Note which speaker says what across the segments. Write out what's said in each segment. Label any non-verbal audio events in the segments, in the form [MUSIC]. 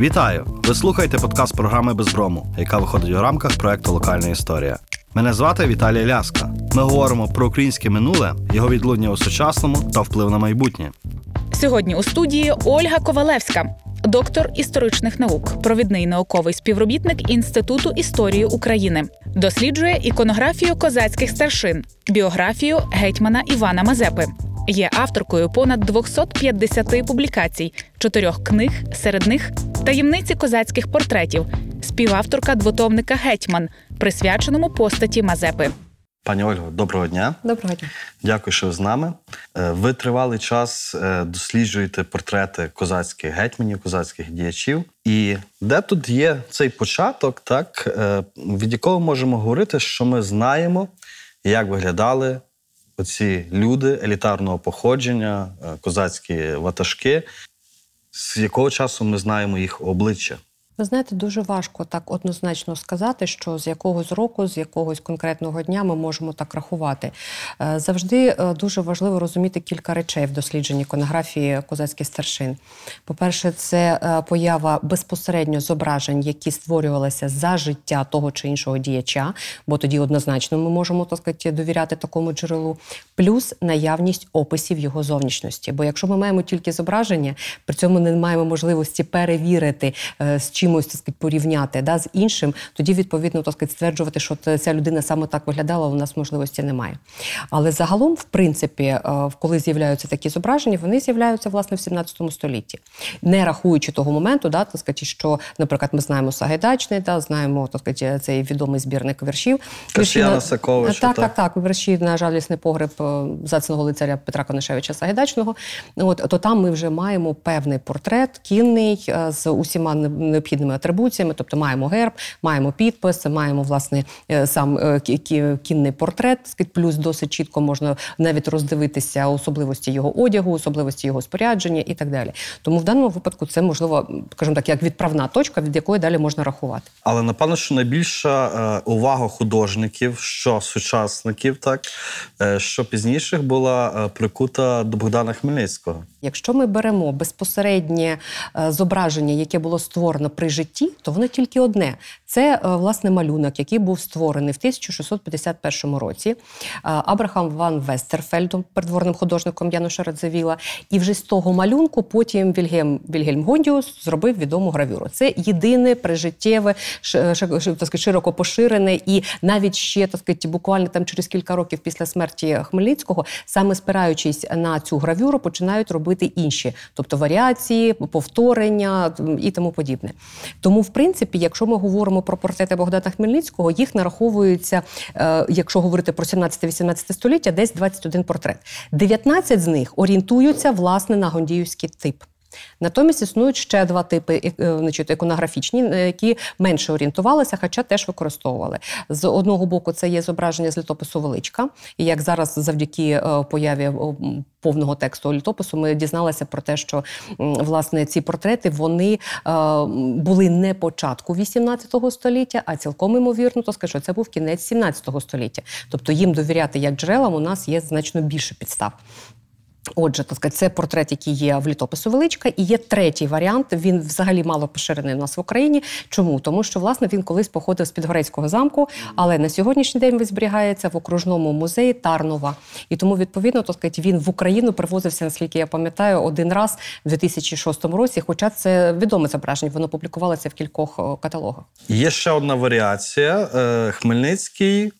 Speaker 1: Вітаю! Ви слухаєте подкаст програми Безброму, яка виходить у рамках проекту Локальна історія. Мене звати Віталій Ляска. Ми говоримо про українське минуле, його відлуння у сучасному та вплив на майбутнє.
Speaker 2: Сьогодні у студії Ольга Ковалевська, доктор історичних наук, провідний науковий співробітник Інституту історії України. Досліджує іконографію козацьких старшин, біографію гетьмана Івана Мазепи. Є авторкою понад 250 публікацій, чотирьох книг, серед них таємниці козацьких портретів, співавторка двотомника Гетьман, присвяченому постаті Мазепи.
Speaker 1: Пані Ольго, доброго дня.
Speaker 3: Доброго дня.
Speaker 1: Дякую, що ви з нами. Е, Ви тривалий час е, досліджуєте портрети козацьких гетьманів, козацьких діячів. І де тут є цей початок, так е, від якого можемо говорити, що ми знаємо, як виглядали оці люди елітарного походження, е, козацькі ватажки, з якого часу ми знаємо їх обличчя.
Speaker 3: Ви знаєте, дуже важко так однозначно сказати, що з якогось року, з якогось конкретного дня ми можемо так рахувати. Е, Завжди е, дуже важливо розуміти кілька речей в дослідженні іконографії козацьких старшин. По-перше, це е, поява безпосередньо зображень, які створювалися за життя того чи іншого діяча, бо тоді однозначно ми можемо так сказати, довіряти такому джерелу, плюс наявність описів його зовнішності. Бо якщо ми маємо тільки зображення, при цьому не маємо можливості перевірити з чимось так сказати, порівняти да, з іншим, тоді відповідно так сказати, стверджувати, що ця людина саме так виглядала, у нас можливості немає. Але загалом, в принципі, е, коли з'являються такі зображення, вони з'являються власне в 17 столітті, не рахуючи того моменту, да, так сказати, що, наприклад, ми знаємо Сагайдачний, да, знаємо так сказати, цей відомий збірник віршів.
Speaker 1: Касьяна Саковича,
Speaker 3: Так,
Speaker 1: так.
Speaker 3: так, так. Вірші на жалісний погреб е, зацного лицаря Петра Конишевича Сагайдачного. От то там ми вже маємо певний портрет кінний е, з усіма не- необхідними атрибуціями. Тобто маємо герб, маємо підпис, маємо власне е, сам е, кі- кі- кінний портрет. Плюс досить чітко можна навіть роздивитися особливості його одягу, особливості його спорядження і так далі. Тому в даному випадку це можливо, скажімо так, як відправна точка, від якої далі можна рахувати.
Speaker 1: Але напевно, що найбільша е, увага художників, що сучасників, так що пізніших була прикута до Богдана Хмельницького.
Speaker 3: Якщо ми беремо безпосереднє е, зображення, яке було створено при житті, то воно тільки одне. Це е, власне малюнок, який був створений в 1651 році е, Абрахам Ван Вестерфельдом, придворним художником Януша Радзивіла. І вже з того малюнку потім Вільгельм, Вільгельм Гондіус зробив відому гравюру. Це єдине прижиттєве, широко поширене, і навіть ще так сказати, буквально там через кілька років після смерті Хмельницького, саме спираючись на цю гравюру, починають робити інші, тобто варіації, повторення і тому подібне. Тому, в принципі, якщо ми говоримо про портрети Богдана Хмельницького, їх нараховується, е, якщо говорити про 17-18 століття, десь 21 портрет. 19 з них орієнтуються власне на гондіївський тип. Натомість існують ще два типи е, значить, іконографічні, е, які менше орієнтувалися, хоча теж використовували. З одного боку, це є зображення з літопису Величка. І як зараз, завдяки е, появі повного тексту літопису, ми дізналися про те, що власне ці портрети вони були не початку 18 століття, а цілком імовірно, то скажу, це був кінець 17 століття. Тобто їм довіряти як джерелам у нас є значно більше підстав. Отже, так сказати, це портрет, який є в літопису Величка, і є третій варіант. Він взагалі мало поширений у нас в Україні. Чому? Тому що власне він колись походив з Підгорецького замку, але на сьогоднішній день він зберігається в окружному музеї Тарнова. І тому, відповідно, так сказати, він в Україну привозився, наскільки я пам'ятаю, один раз в 2006 році. Хоча це відоме зображення, воно публікувалося в кількох каталогах.
Speaker 1: Є ще одна варіація: е, Хмельницький,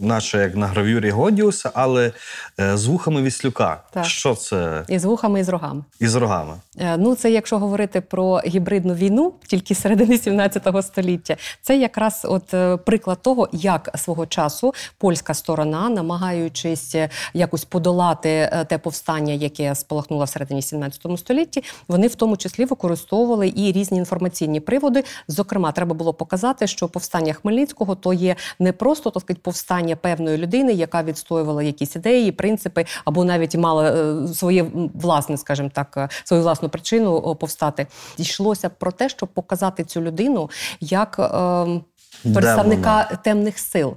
Speaker 1: наче як на гравюрі Годіуса, але е, з вухами Віслюка.
Speaker 3: Так.
Speaker 1: Що це
Speaker 3: І з вухами, і з рогами.
Speaker 1: і з рогами?
Speaker 3: Е, Ну, це якщо говорити про гібридну війну, тільки середини 17 століття, це якраз от е, приклад того, як свого часу польська сторона, намагаючись якось подолати те повстання, яке спалахнуло в середині 17 столітті, вони в тому числі використовували і різні інформаційні приводи. Зокрема, треба було показати, що повстання Хмельницького то є не просто так сказати, повстання певної людини, яка відстоювала якісь ідеї, принципи, або навіть мала е, своє власне, скажімо так, е, свою власну причину повстати. Йшлося про те, щоб показати цю людину як е, представника темних сил.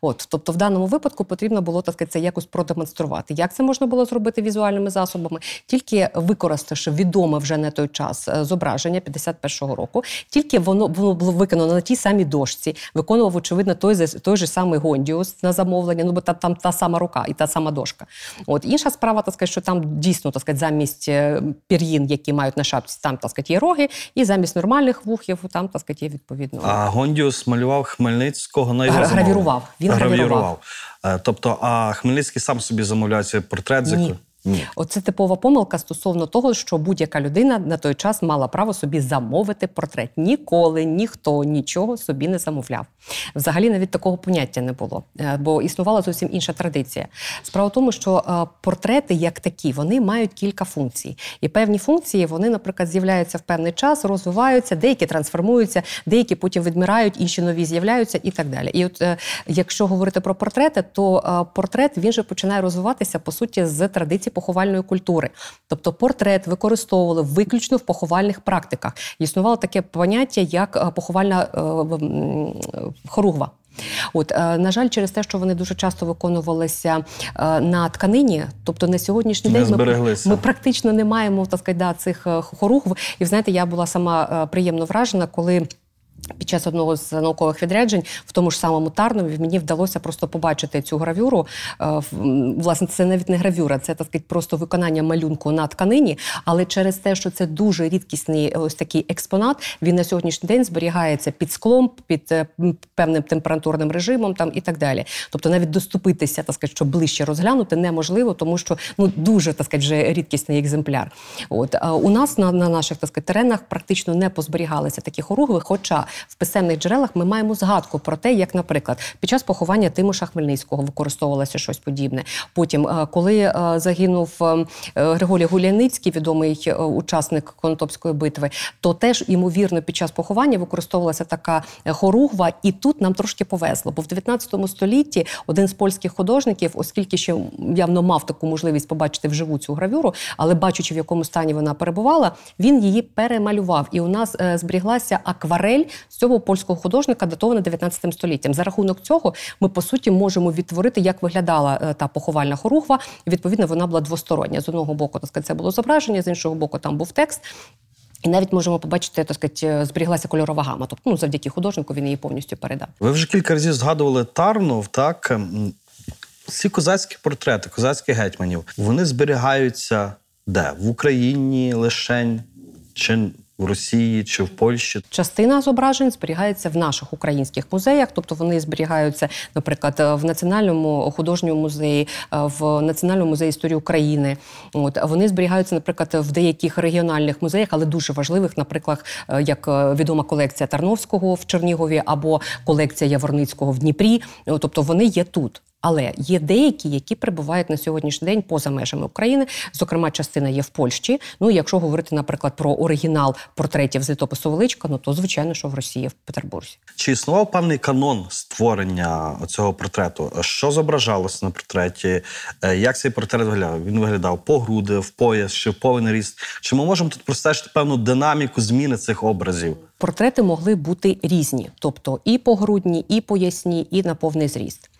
Speaker 3: От, тобто, в даному випадку потрібно було так сказати, це якось продемонструвати. Як це можна було зробити візуальними засобами? Тільки використавши відоме вже на той час е, зображення 51-го року, тільки воно воно було виконано на тій самій дошці, виконував очевидно той той же самий Гондіус на замовлення. Ну бо та там та сама рука і та сама дошка. От інша справа, так сказати, що там дійсно так сказати, замість е, пір'їн, які мають на шапці, там так сказати, є роги, і замість нормальних вухів там так сказати, є відповідно.
Speaker 1: А Гондіус малював Хмельницького на його
Speaker 3: гравірував. Він гравірував.
Speaker 1: гравірував. Тобто, а Хмельницький сам собі замовляє цей портрет
Speaker 3: Ні.
Speaker 1: Ні.
Speaker 3: Оце типова помилка стосовно того, що будь-яка людина на той час мала право собі замовити портрет. Ніколи ніхто нічого собі не замовляв. Взагалі навіть такого поняття не було, е, бо існувала зовсім інша традиція. Справа в тому, що е, портрети, як такі, вони мають кілька функцій. І певні функції вони, наприклад, з'являються в певний час, розвиваються, деякі трансформуються, деякі потім відмирають, інші нові з'являються і так далі. І от е, якщо говорити про портрети, то портрет він же починає розвиватися по суті з традицій поховальної культури. Тобто портрет використовували виключно в поховальних практиках. Існувало таке поняття, як е, поховальна е, хоругва. От, е, на жаль, через те, що вони дуже часто виконувалися е, на тканині, тобто на сьогоднішній
Speaker 1: Не
Speaker 3: день ми, ми практично не маємо так сказати, да, цих е, хоругв. І знаєте, я була сама е, приємно вражена, коли. Під час одного з наукових відряджень в тому ж самому Тарнові мені вдалося просто побачити цю гравюру. Е, Власне, це навіть не гравюра, це так сказати, просто виконання малюнку на тканині. Але через те, що це дуже рідкісний е, ось такий експонат, він на сьогоднішній день зберігається під склом, під е, певним температурним режимом там і так далі. Тобто навіть доступитися, так сказати, щоб ближче розглянути, неможливо, тому що ну дуже так сказати, вже рідкісний екземпляр. От у нас на, на наших так сказати, теренах практично не позберігалися такі хоругви. Хоча в писемних джерелах ми маємо згадку про те, як, наприклад, під час поховання Тимоша Хмельницького використовувалося щось подібне. Потім, е, коли е, загинув е, Григорій Гуляницький, відомий учасник Конотопської битви, то теж ймовірно під час поховання використовувалася така хоругва, і тут нам трошки повезло. Бо в 19 столітті один з польських художників, оскільки ще явно мав таку можливість побачити вживу цю гравюру, але бачучи, в якому стані вона перебувала, він її перемалював. І у нас зберіглася акварель з цього польського художника, датована 19 століттям. За рахунок цього ми по суті можемо відтворити, як виглядала е, та поховальна хоругва. І, відповідно, вона була двостороння. З одного боку, так сказати, це було зображення, з іншого боку, там був текст. І навіть можемо побачити, так сказати, е, зберіглася кольорова гама. Тобто, ну завдяки художнику він її повністю передав.
Speaker 1: Ви вже кілька разів згадували Тарнов, так? Ці козацькі портрети, козацьких гетьманів, вони зберігаються де? В Україні лишень, чи в Росії, чи в Польщі.
Speaker 3: Частина зображень зберігається в наших українських музеях, тобто вони зберігаються, наприклад, в Національному художньому музеї, е, в Національному музеї історії України. От вони зберігаються, наприклад, в деяких регіональних музеях, але дуже важливих, наприклад, е, як е, відома колекція Тарновського в Чернігові або колекція Яворницького в Дніпрі. Тобто вони є тут. Але є деякі, які перебувають на сьогоднішній день поза межами України. Зокрема, частина є в Польщі. Ну, якщо говорити, наприклад, про оригінал портретів з літопису Величка, ну то звичайно, що в Росії в Петербурзі.
Speaker 1: Чи існував певний канон створення цього портрету? Що зображалося на портреті? Е, Як цей портрет виглядав? Він виглядав по груди, в пояс чи в повний ріст? Чи ми можемо тут простежити певну динаміку зміни цих образів?
Speaker 3: Портрети могли бути різні, тобто і погрудні, і поясні, і на повний зріст.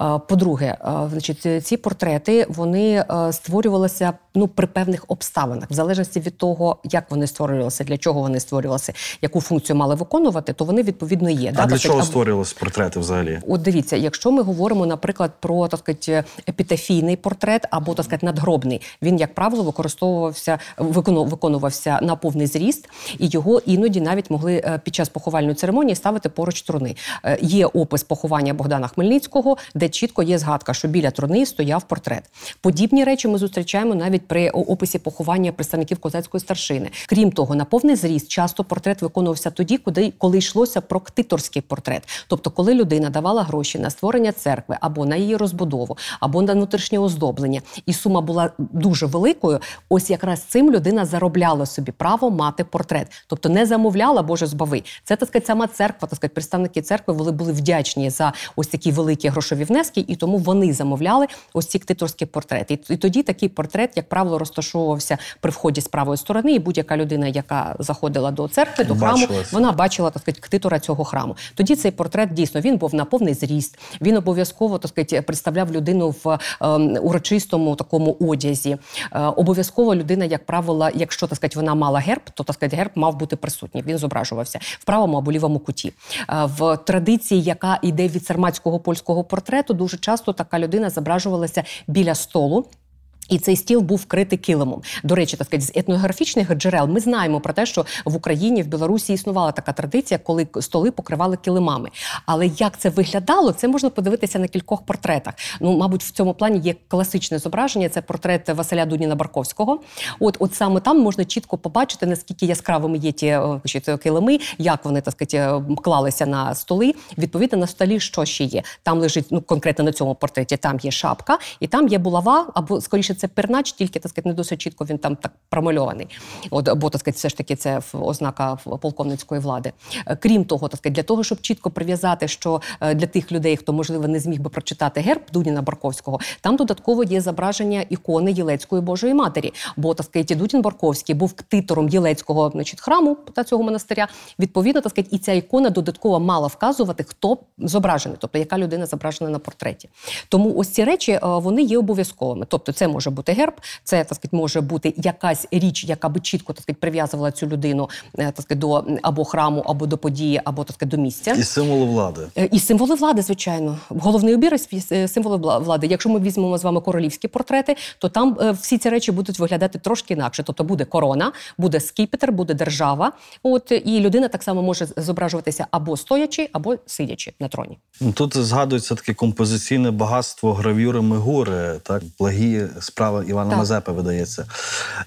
Speaker 3: Е, По-друге, е, значить, ці портрети вони е, створювалися ну при певних обставинах, в залежності від того, як вони створювалися, для чого вони створювалися, яку функцію мали виконувати, то вони відповідно є.
Speaker 1: А
Speaker 3: да,
Speaker 1: для
Speaker 3: так
Speaker 1: чого створювалися портрети взагалі?
Speaker 3: От дивіться, якщо ми говоримо, наприклад, про так сказати, епітафійний портрет або так сказати, надгробний, він, як правило, використовувався, викону- виконувався на повний зріст, і його іноді навіть могли під час поховальної церемонії ставити поруч труни. Є опис поховання Богдана Хмельницького, де чітко є згадка, що біля труни стояв портрет. Подібні речі ми зустрічаємо навіть при описі поховання представників козацької старшини. Крім того, на повний зріст часто портрет виконувався тоді, куди коли йшлося про ктиторський портрет, тобто коли людина давала гроші на створення церкви або на її розбудову, або на внутрішнє оздоблення, і сума була дуже великою. Ось якраз цим людина заробляла собі право мати портрет, тобто не замовляла Боже збави. Це так сказати, сама церква, так сказати, представники церкви були, були вдячні за ось такі великі грошові внески, і тому вони замовляли ось ці ктиторські портрети. І, і тоді такий портрет, як правило, розташовувався при вході з правої сторони, і будь-яка людина, яка заходила до церкви, до храму,
Speaker 1: Бачила це.
Speaker 3: вона бачила так сказати, ктитора цього храму. Тоді цей портрет дійсно він був на повний зріст. Він обов'язково так сказати, представляв людину в ем, урочистому такому одязі. Е, обов'язково людина, як правило, якщо так сказати, вона мала герб, то так сказати, герб мав бути присутній. Він зображувався в правому або лівому куті. Е, в традиції, яка йде від сарматського польського портрету, дуже часто така людина зображувалася біля столу. І цей стіл був вкритий килимом. До речі, так сказати, з етнографічних джерел ми знаємо про те, що в Україні, в Білорусі існувала така традиція, коли столи покривали килимами. Але як це виглядало, це можна подивитися на кількох портретах. Ну, мабуть, в цьому плані є класичне зображення. Це портрет Василя Дуніна Барковського. От, от саме там можна чітко побачити, наскільки яскравими є ті е, значить, килими, як вони так сказати, е, клалися на столи. Відповідно, на столі що ще є? Там лежить ну конкретно на цьому портреті. Там є шапка, і там є булава, або скоріше це пернач, тільки так сказати, не досить чітко він там так промальований. От бо так сказати, все ж таки це ознака полковницької влади. Е, Крім того, так сказати, для того, щоб чітко прив'язати, що е, для тих людей, хто можливо не зміг би прочитати герб Дуніна Барковського, там додатково є зображення ікони Єлецької Божої Матері. Бо так сказати, Дудін Барковський був ктитором Єлецького значить, храму та цього монастиря. Відповідно, так сказати, і ця ікона додатково мала вказувати, хто зображений, тобто яка людина зображена на портреті. Тому ось ці речі е, вони є обов'язковими. Тобто, це може бути герб, це так сказати, може бути якась річ, яка би чітко так сказати, прив'язувала цю людину е, так сказати, до або храму, або до події, або так сказати, до місця.
Speaker 1: І символи влади.
Speaker 3: Е, І символи влади, звичайно. Головний сві- е, символи вла- влади. Якщо ми візьмемо з вами королівські портрети, то там всі ці речі будуть виглядати трошки інакше. Тобто буде корона, буде скіпетр, буде держава. От і людина так само може зображуватися або стоячи, або сидячи на троні.
Speaker 1: Тут згадується таке композиційне багатство гравюри Мигури, так благі справи Івана
Speaker 3: Так.
Speaker 1: Мазепи видається.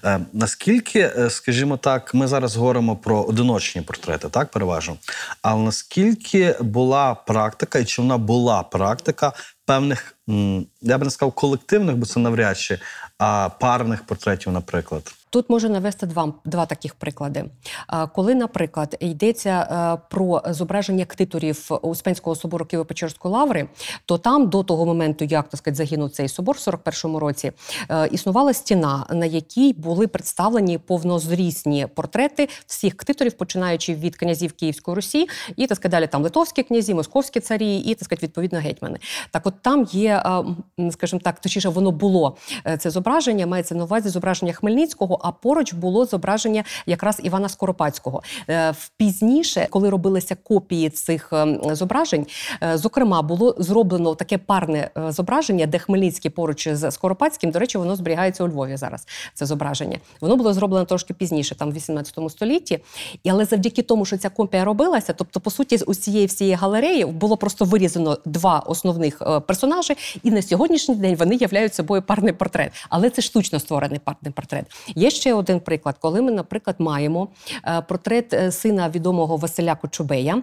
Speaker 1: Е, наскільки, е, скажімо так, ми зараз говоримо про одиночні портрети, так переважно. Але наскільки була практика, і чи вона була практика певних, я б не сказав колективних, бо це навряд чи, а парних портретів, наприклад.
Speaker 3: Тут можу навести два, два таких приклади. Коли, наприклад, йдеться е, про зображення ктиторів Успенського собору Києво-Печерської лаври, то там до того моменту, як так сказати, загинув цей собор в 41-му році, е, існувала стіна, на якій були представлені повнозрісні портрети всіх ктиторів, починаючи від князів Київської Русі, і так сказати, далі там литовські князі, московські царі, і так сказати, відповідно гетьмани. Так, от там є, е, скажімо так, точніше, воно було це зображення, мається на увазі зображення Хмельницького, а поруч було зображення якраз Івана Скоропадського. Е, Пізніше, коли робилися копії цих е, зображень, е, зокрема, було зроблено таке парне зображення, де Хмельницький поруч з Скоропадським. До речі, воно зберігається у Львові зараз. Це зображення. Воно було зроблено трошки пізніше, там в 18 столітті. І але завдяки тому, що ця копія робилася, тобто, по суті, з усієї всієї галереї було просто вирізано два основних персонажі, і на сьогоднішній день вони являють собою парний портрет. Але це штучно створений парний портрет. Є ще один приклад, коли ми, наприклад, маємо е, портрет е, сина відомого Василя Кочубея.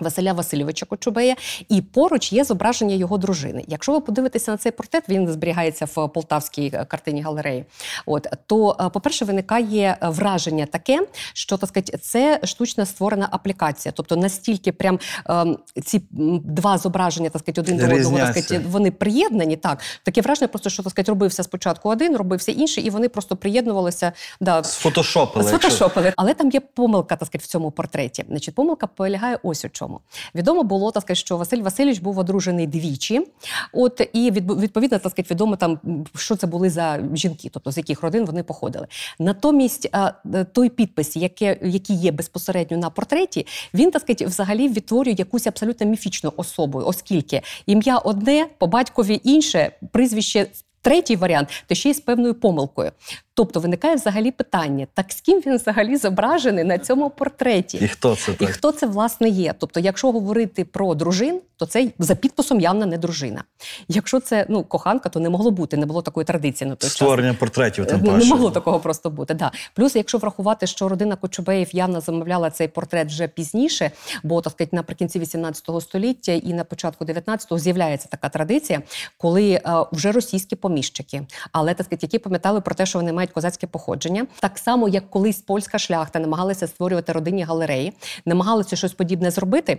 Speaker 3: Василя Васильовича Кочубея, і поруч є зображення його дружини. Якщо ви подивитеся на цей портрет, він зберігається в полтавській е, картині галереї. От то, е, по-перше, виникає е, враження таке, що так сказати, це штучно створена аплікація. Тобто настільки прям ем, ці два зображення, так сказати, один до одного, так сказати, вони приєднані. Так таке враження, просто що так сказати, робився спочатку один, робився інший, і вони просто приєднувалися. Да,
Speaker 1: Сфотошопили.
Speaker 3: Сфотошопили. Але там є помилка, так сказати, в цьому портреті. Значить, помилка полягає ось у чому. Відомо було, так сказати, що Василь Васильович був одружений двічі. От і відповідно, так сказати, відомо там, що це були за жінки, тобто з яких родин вони походили. Натомість е, той підпис, який є безпосередньо на портреті, він так сказати, взагалі відтворює якусь абсолютно міфічну особу, оскільки ім'я одне, по батькові інше, прізвище. Третій варіант, то ще й з певною помилкою. Тобто виникає взагалі питання: так з ким він взагалі зображений на цьому портреті?
Speaker 1: І хто це
Speaker 3: І хто це власне є? Тобто, якщо говорити про дружин, то це за підписом явно не дружина. Якщо це ну коханка, то не могло бути, не було такої традиції на той час.
Speaker 1: Створення портретів тим
Speaker 3: Не,
Speaker 1: паче.
Speaker 3: не могло такого просто бути. Да. Плюс, якщо врахувати, що родина Кочубеїв явно замовляла цей портрет вже пізніше, бо так сказати, наприкінці 18 століття і на початку 19-го з'являється така традиція, коли е, вже російські поміщики, але так сказати, які пам'ятали про те, що вони мають козацьке походження, так само як колись польська шляхта намагалася створювати родинні галереї, намагалися щось подібне зробити.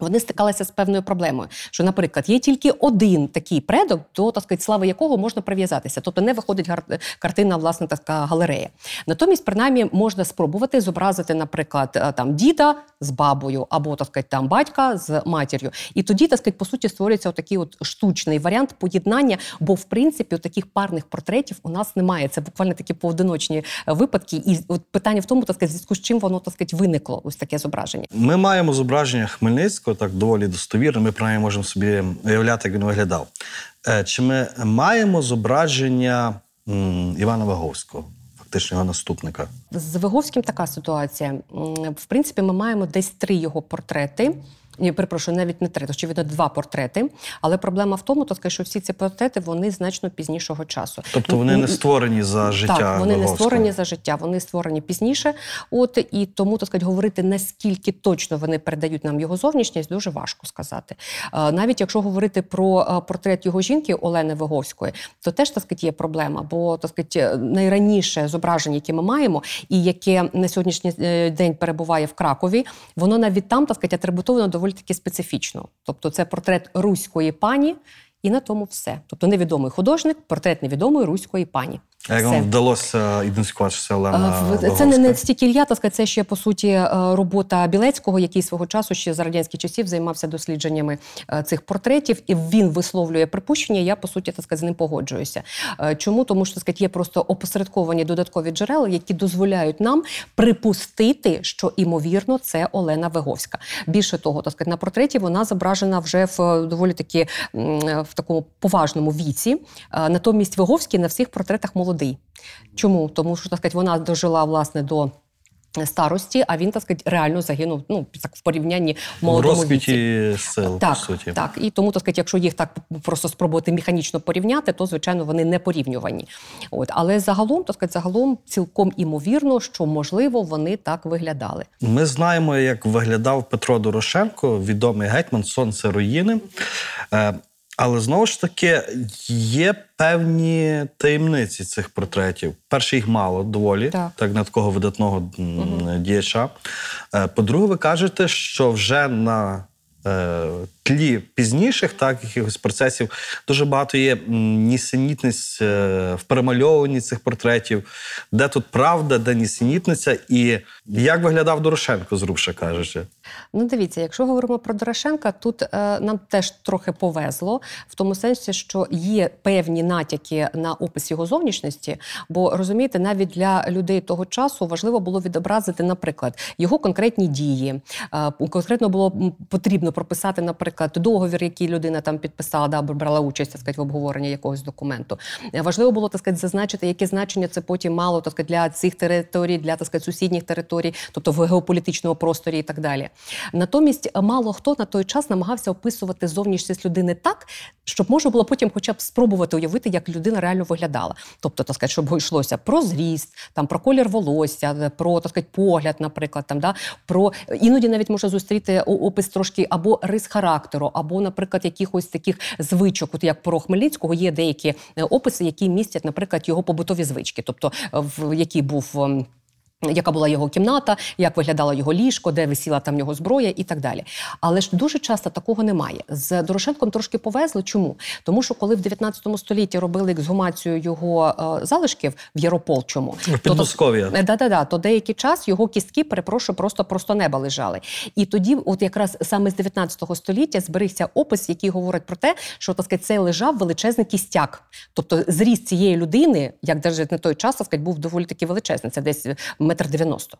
Speaker 3: Вони стикалися з певною проблемою, що, наприклад, є тільки один такий предок, до так сказати, слави якого можна прив'язатися. Тобто не виходить картина, власне, така галерея. Натомість, принаймні, можна спробувати зобразити, наприклад, е, там діда з бабою, або так сказати, там батька з матір'ю. І тоді, так сказати, по суті, створюється такий от штучний варіант поєднання, бо в принципі таких парних портретів у нас немає. Це буквально такі поодиночні е, випадки. І от питання в тому, так сказати, зв'язку з чим воно так сказати, виникло ось таке зображення.
Speaker 1: Ми маємо зображення Хмельницького, так доволі достовірне. Ми принаймні можемо собі уявляти, як він виглядав. Е, Чи ми маємо зображення Івана Ваговського, фактично його наступника?
Speaker 3: З Виговським така ситуація. В принципі, ми маємо десь три його портрети. Ні, перепрошую, навіть не три, очевидно, два портрети. Але проблема в тому, то сказати, що всі ці портрети вони значно пізнішого часу.
Speaker 1: Тобто вони не створені за життя.
Speaker 3: Так, вони не створені за життя, вони створені пізніше. От і тому так сказати, говорити наскільки точно вони передають нам його зовнішність, дуже важко сказати. Е, Навіть якщо говорити про е, портрет його жінки Олени Виговської, то теж так сказати, є проблема, бо так сказати, найраніше зображення, яке ми маємо, і яке на сьогоднішній е, день перебуває в Кракові, воно навіть там так сказати, атрибутовано доволі таки специфічно. Тобто, це портрет руської пані. І на тому все. Тобто невідомий художник, портрет невідомої руської пані.
Speaker 1: А як вам вдалося ідентифікувати, що це Олена
Speaker 3: А, Це не, не стільки Ілья, так сказати, це ще по суті е, робота Білецького, який свого часу ще за радянських часів займався дослідженнями е, цих портретів, і він висловлює припущення. Я по суті так сказати, з ним погоджуюся. Е, Чому? Тому що так сказати, є просто опосередковані додаткові джерела, які дозволяють нам припустити, що імовірно це Олена Виговська. Більше того, так сказати, на портреті вона зображена вже в доволі таки в такому поважному віці. Натомість Виговський на всіх портретах молодий. Чому? Тому що так сказати, вона дожила власне до. Старості, а він так сказати, реально загинув ну так в порівнянні в
Speaker 1: в
Speaker 3: молодому віці.
Speaker 1: розквіті сил,
Speaker 3: Так,
Speaker 1: по суті.
Speaker 3: так. І тому, так сказати, якщо їх так просто спробувати механічно порівняти, то звичайно вони не порівнювані. От але загалом, так сказати, загалом цілком імовірно, що можливо вони так виглядали.
Speaker 1: Ми знаємо, як виглядав Петро Дорошенко, відомий гетьман, сонце руїни. Але знову ж таки є певні таємниці цих портретів. Перше, їх мало доволі,
Speaker 3: Так.
Speaker 1: так на такого видатного угу. діяча. Е, По-друге, ви кажете, що вже на е, тлі пізніших так, якихось процесів дуже багато є нісенітниць е, в перемальовуванні цих портретів, де тут правда, де нісенітниця, і як виглядав Дорошенко, зрубше кажучи.
Speaker 3: Ну, дивіться, якщо говоримо про Дорошенка, тут е, нам теж трохи повезло в тому сенсі, що є певні натяки на опис його зовнішності. Бо розумієте, навіть для людей того часу важливо було відобразити, наприклад, його конкретні дії. Е, конкретно було потрібно прописати, наприклад, договір, який людина там підписала, да, або брала участь так сказати, в обговоренні якогось документу. Е, Важливо було так сказати, зазначити, яке значення це потім мало так сказати, для цих територій, для так сказати, сусідніх територій, тобто в геополітичному просторі і так далі. Натомість е, мало хто на той час намагався описувати зовнішність людини так, щоб можна було потім, хоча б спробувати уявити, як людина реально виглядала. Тобто, так сказати, щоб йшлося про зріст, там про колір волосся, е, про так сказати, погляд, наприклад, там да про іноді навіть можна зустріти опис трошки або рис характеру, або, наприклад, якихось таких звичок, от як про Хмельницького, є деякі е, описи, які містять, наприклад, його побутові звички, тобто е, в який був. Яка була його кімната, як виглядало його ліжко, де висіла там його зброя і так далі. Але ж дуже часто такого немає. З Дорошенком трошки повезло. Чому? Тому що коли в 19 столітті робили ексгумацію його е, залишків в Єрополчому,
Speaker 1: В Підмосков'я.
Speaker 3: да, да, да, то деякий час його кістки, перепрошую, просто просто неба лежали. І тоді, от якраз саме з 19 століття, зберігся опис, який говорить про те, що так сказати, це лежав величезний кістяк. Тобто зріст цієї людини, як навіть на той час, так сказати, був доволі таки величезний. Це десь метр дев'яносто.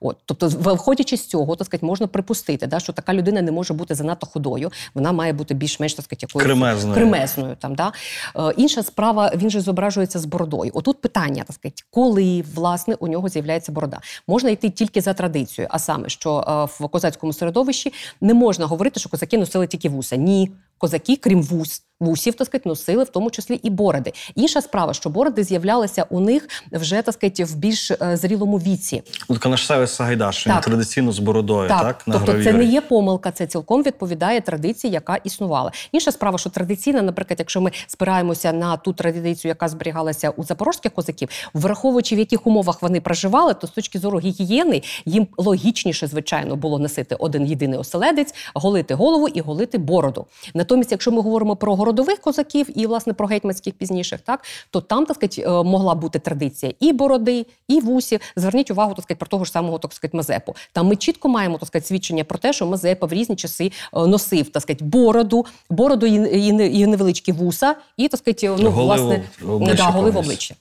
Speaker 3: От, тобто, виходячи з цього, так сказати, можна припустити, да, що така людина не може бути занадто худою, вона має бути більш-менш так сказати, якоюсь
Speaker 1: Кремезною.
Speaker 3: кремезною. Там, да. е, інша справа, він же зображується з бородою. Отут питання, так сказати, коли власне у нього з'являється борода. Можна йти тільки за традицією, а саме, що е, в козацькому середовищі не можна говорити, що козаки носили тільки вуса. Ні, козаки, крім вус, вусів, так сказати, носили в тому числі і бороди. Інша справа, що бороди з'являлися у них вже так сказати, в більш е, зрілому віці.
Speaker 1: Ну, Канашевич Сагайдаш, він традиційно з бородою, так?
Speaker 3: Так,
Speaker 1: на
Speaker 3: тобто це не є помилка, це цілком відповідає традиції, яка існувала. Інша справа, що традиційна, наприклад, якщо ми спираємося на ту традицію, яка зберігалася у запорозьких козаків, враховуючи в яких умовах вони проживали, то з точки зору гігієни їм логічніше, звичайно, було носити один єдиний оселедець, голити голову і голити бороду. Натомість, якщо ми говоримо про городових козаків і власне про гетьманських пізніших, так то там так сказати, е, могла бути традиція і бороди, і вусів. Зверніть увагу, так сказати, про того ж самого так сказати, Мазепу. Там ми чітко маємо так сказати, свідчення про те, що Мазепа в різні часи е, носив так сказати, бороду, бороду і, і, і невеличкі вуса, і так сказати, ну,
Speaker 1: Голив
Speaker 3: власне,
Speaker 1: обличчя
Speaker 3: да,
Speaker 1: повністю.
Speaker 3: обличчя.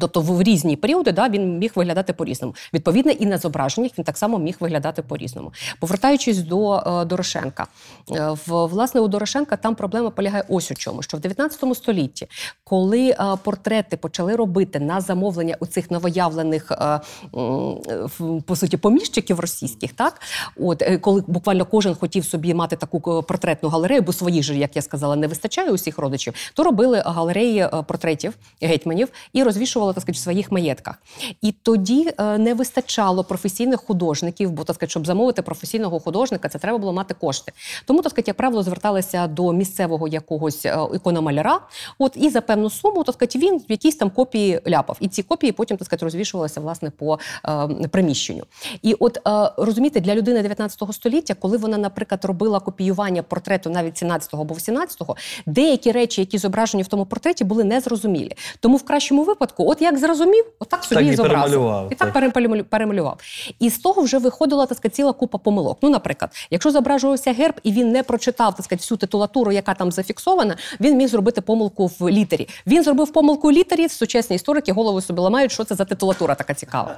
Speaker 3: Тобто в різні періоди да, він міг виглядати по-різному. Відповідно, і на зображеннях він так само міг виглядати по-різному. Повертаючись до е, Дорошенка, е, в, власне, у Дорошенка там проблема полягає ось у чому: що в 19 столітті, коли е, портрети почали робити на замовлення у цих новоявлених е, в- по суті поміщиків російських, так от е, коли буквально кожен хотів собі мати таку е, портретну галерею, бо своїх же, як я сказала, не вистачає усіх родичів, то робили галереї е, портретів гетьманів і розвішували так сказати, в своїх маєтках. І тоді е, не вистачало професійних художників, бо так сказати, щоб замовити професійного художника, це треба було мати кошти. Тому так сказати, як правило, зверталися до місцевого якогось е, ікономаляра. От і за певну суму, так сказати, він якісь там копії ляпав. І ці копії потім так сказати, розвішувалися власне по е, приміщенню. І от е, розумієте, для людини 19 століття, коли вона, наприклад, робила копіювання портрету навіть 17-го або 18-го, деякі речі, які зображені в тому портреті, були незрозумілі. Тому в кращому випадку, от як зрозумів, отак собі
Speaker 1: Так і
Speaker 3: зобразив. І так,
Speaker 1: так.
Speaker 3: перемалю- перемалював. І з того вже виходила так сказати, ціла купа помилок. Ну, наприклад, якщо зображувався герб і він не прочитав так сказати, всю титулатуру, яка там зафіксована, він міг зробити помилку в літері. Він зробив помилку в літері. Сучасні історики голову собі ламають, що це за титулатура така цікава.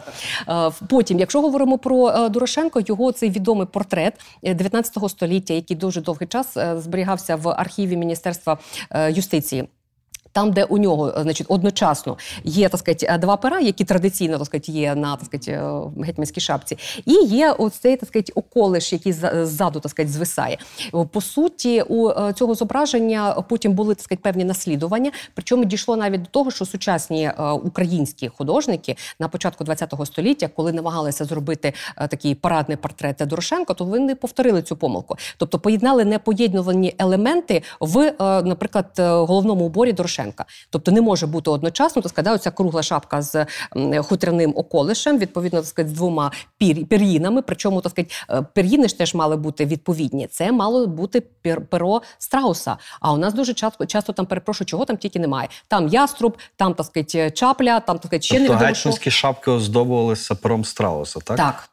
Speaker 3: Е, Потім, якщо говоримо про е, Дорошенко, його цей відомий портрет е, 19 століття, який дуже довгий час е, зберігався в архіві Міністерства е, юстиції. Там, де у нього, е, значить, одночасно є так сказати, е, два пера, які традиційно так сказати, є на так сказати, е, гетьманській шапці, і є оцей так сказати, околиш, який ззаду так сказати, звисає. По суті, у цього зображення потім були так сказати, певні наслідування. Причому дійшло навіть до того, що сучасні українські художники на початку ХХ століття, коли намагалися зробити такий парадний портрет Дорошенко, то вони повторили цю помилку. Тобто поєднали непоєднувані елементи в, наприклад, головному уборі Дорошенка. Тобто не може бути одночасно, так сказати, оця кругла шапка з хутряним околишем, відповідно, так сказати, з двома пір, пір'їнами. Причому так сказати, е, пір'їни ж теж мали бути відповідні. Це мало бути пер- перо страуса. А у нас дуже часто, часто там перепрошую, чого там тільки немає. Там яструб, там так сказати, чапля, там так сказати, ще
Speaker 1: Тобто
Speaker 3: невідомо що.
Speaker 1: шапки оздобувалися пером страуса, так?
Speaker 3: Так.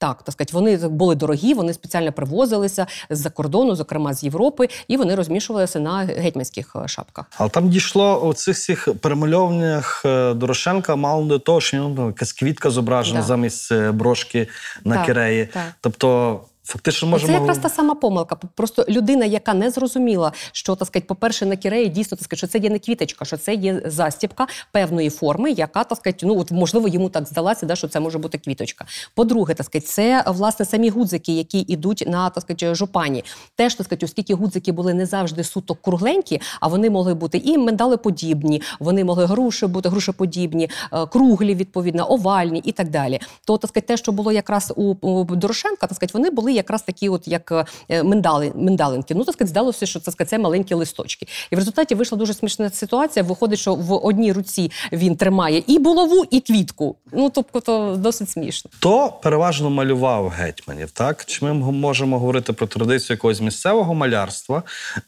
Speaker 3: Так, так сказати, вони були дорогі, вони спеціально привозилися з-за кордону, зокрема з Європи, і вони розмішувалися на гетьманських е, шапках.
Speaker 1: Але там дійшло у цих всіх перемальовуваннях е, Дорошенка мало до того, що ну, якась квітка зображена
Speaker 3: Да.
Speaker 1: замість е, брошки на
Speaker 3: Так,
Speaker 1: киреї.
Speaker 3: так.
Speaker 1: Тобто, фактично можемо.
Speaker 3: Це якраз та сама помилка. Просто людина, яка не зрозуміла, що так сказати, по-перше, на кіреї дійсно так сказати, що це є не квіточка, що це є застібка певної форми, яка так сказати, ну от можливо йому так здалася, да, що це може бути квіточка. По-друге, так сказати, це власне самі гудзики, які йдуть на так сказати, жупані. Теж так сказати, оскільки гудзики були не завжди суто кругленькі, а вони могли бути і мендалеподібні, вони могли груші бути грушеподібні, е, круглі, відповідно, овальні і так далі. То так сказати, те, що було якраз у, у Дорошенка, так сказати, вони були якраз такі, от як е, миндали, миндалинки. Ну так сказати, здалося, що це, сказати, це маленькі листочки. І в результаті вийшла дуже смішна ситуація. Виходить, що в одній руці він тримає і булаву, і квітку. Ну тобто, то досить смішно.
Speaker 1: Хто переважно малював гетьманів, так? Чи ми можемо говорити про традицію якогось місцевого малярства,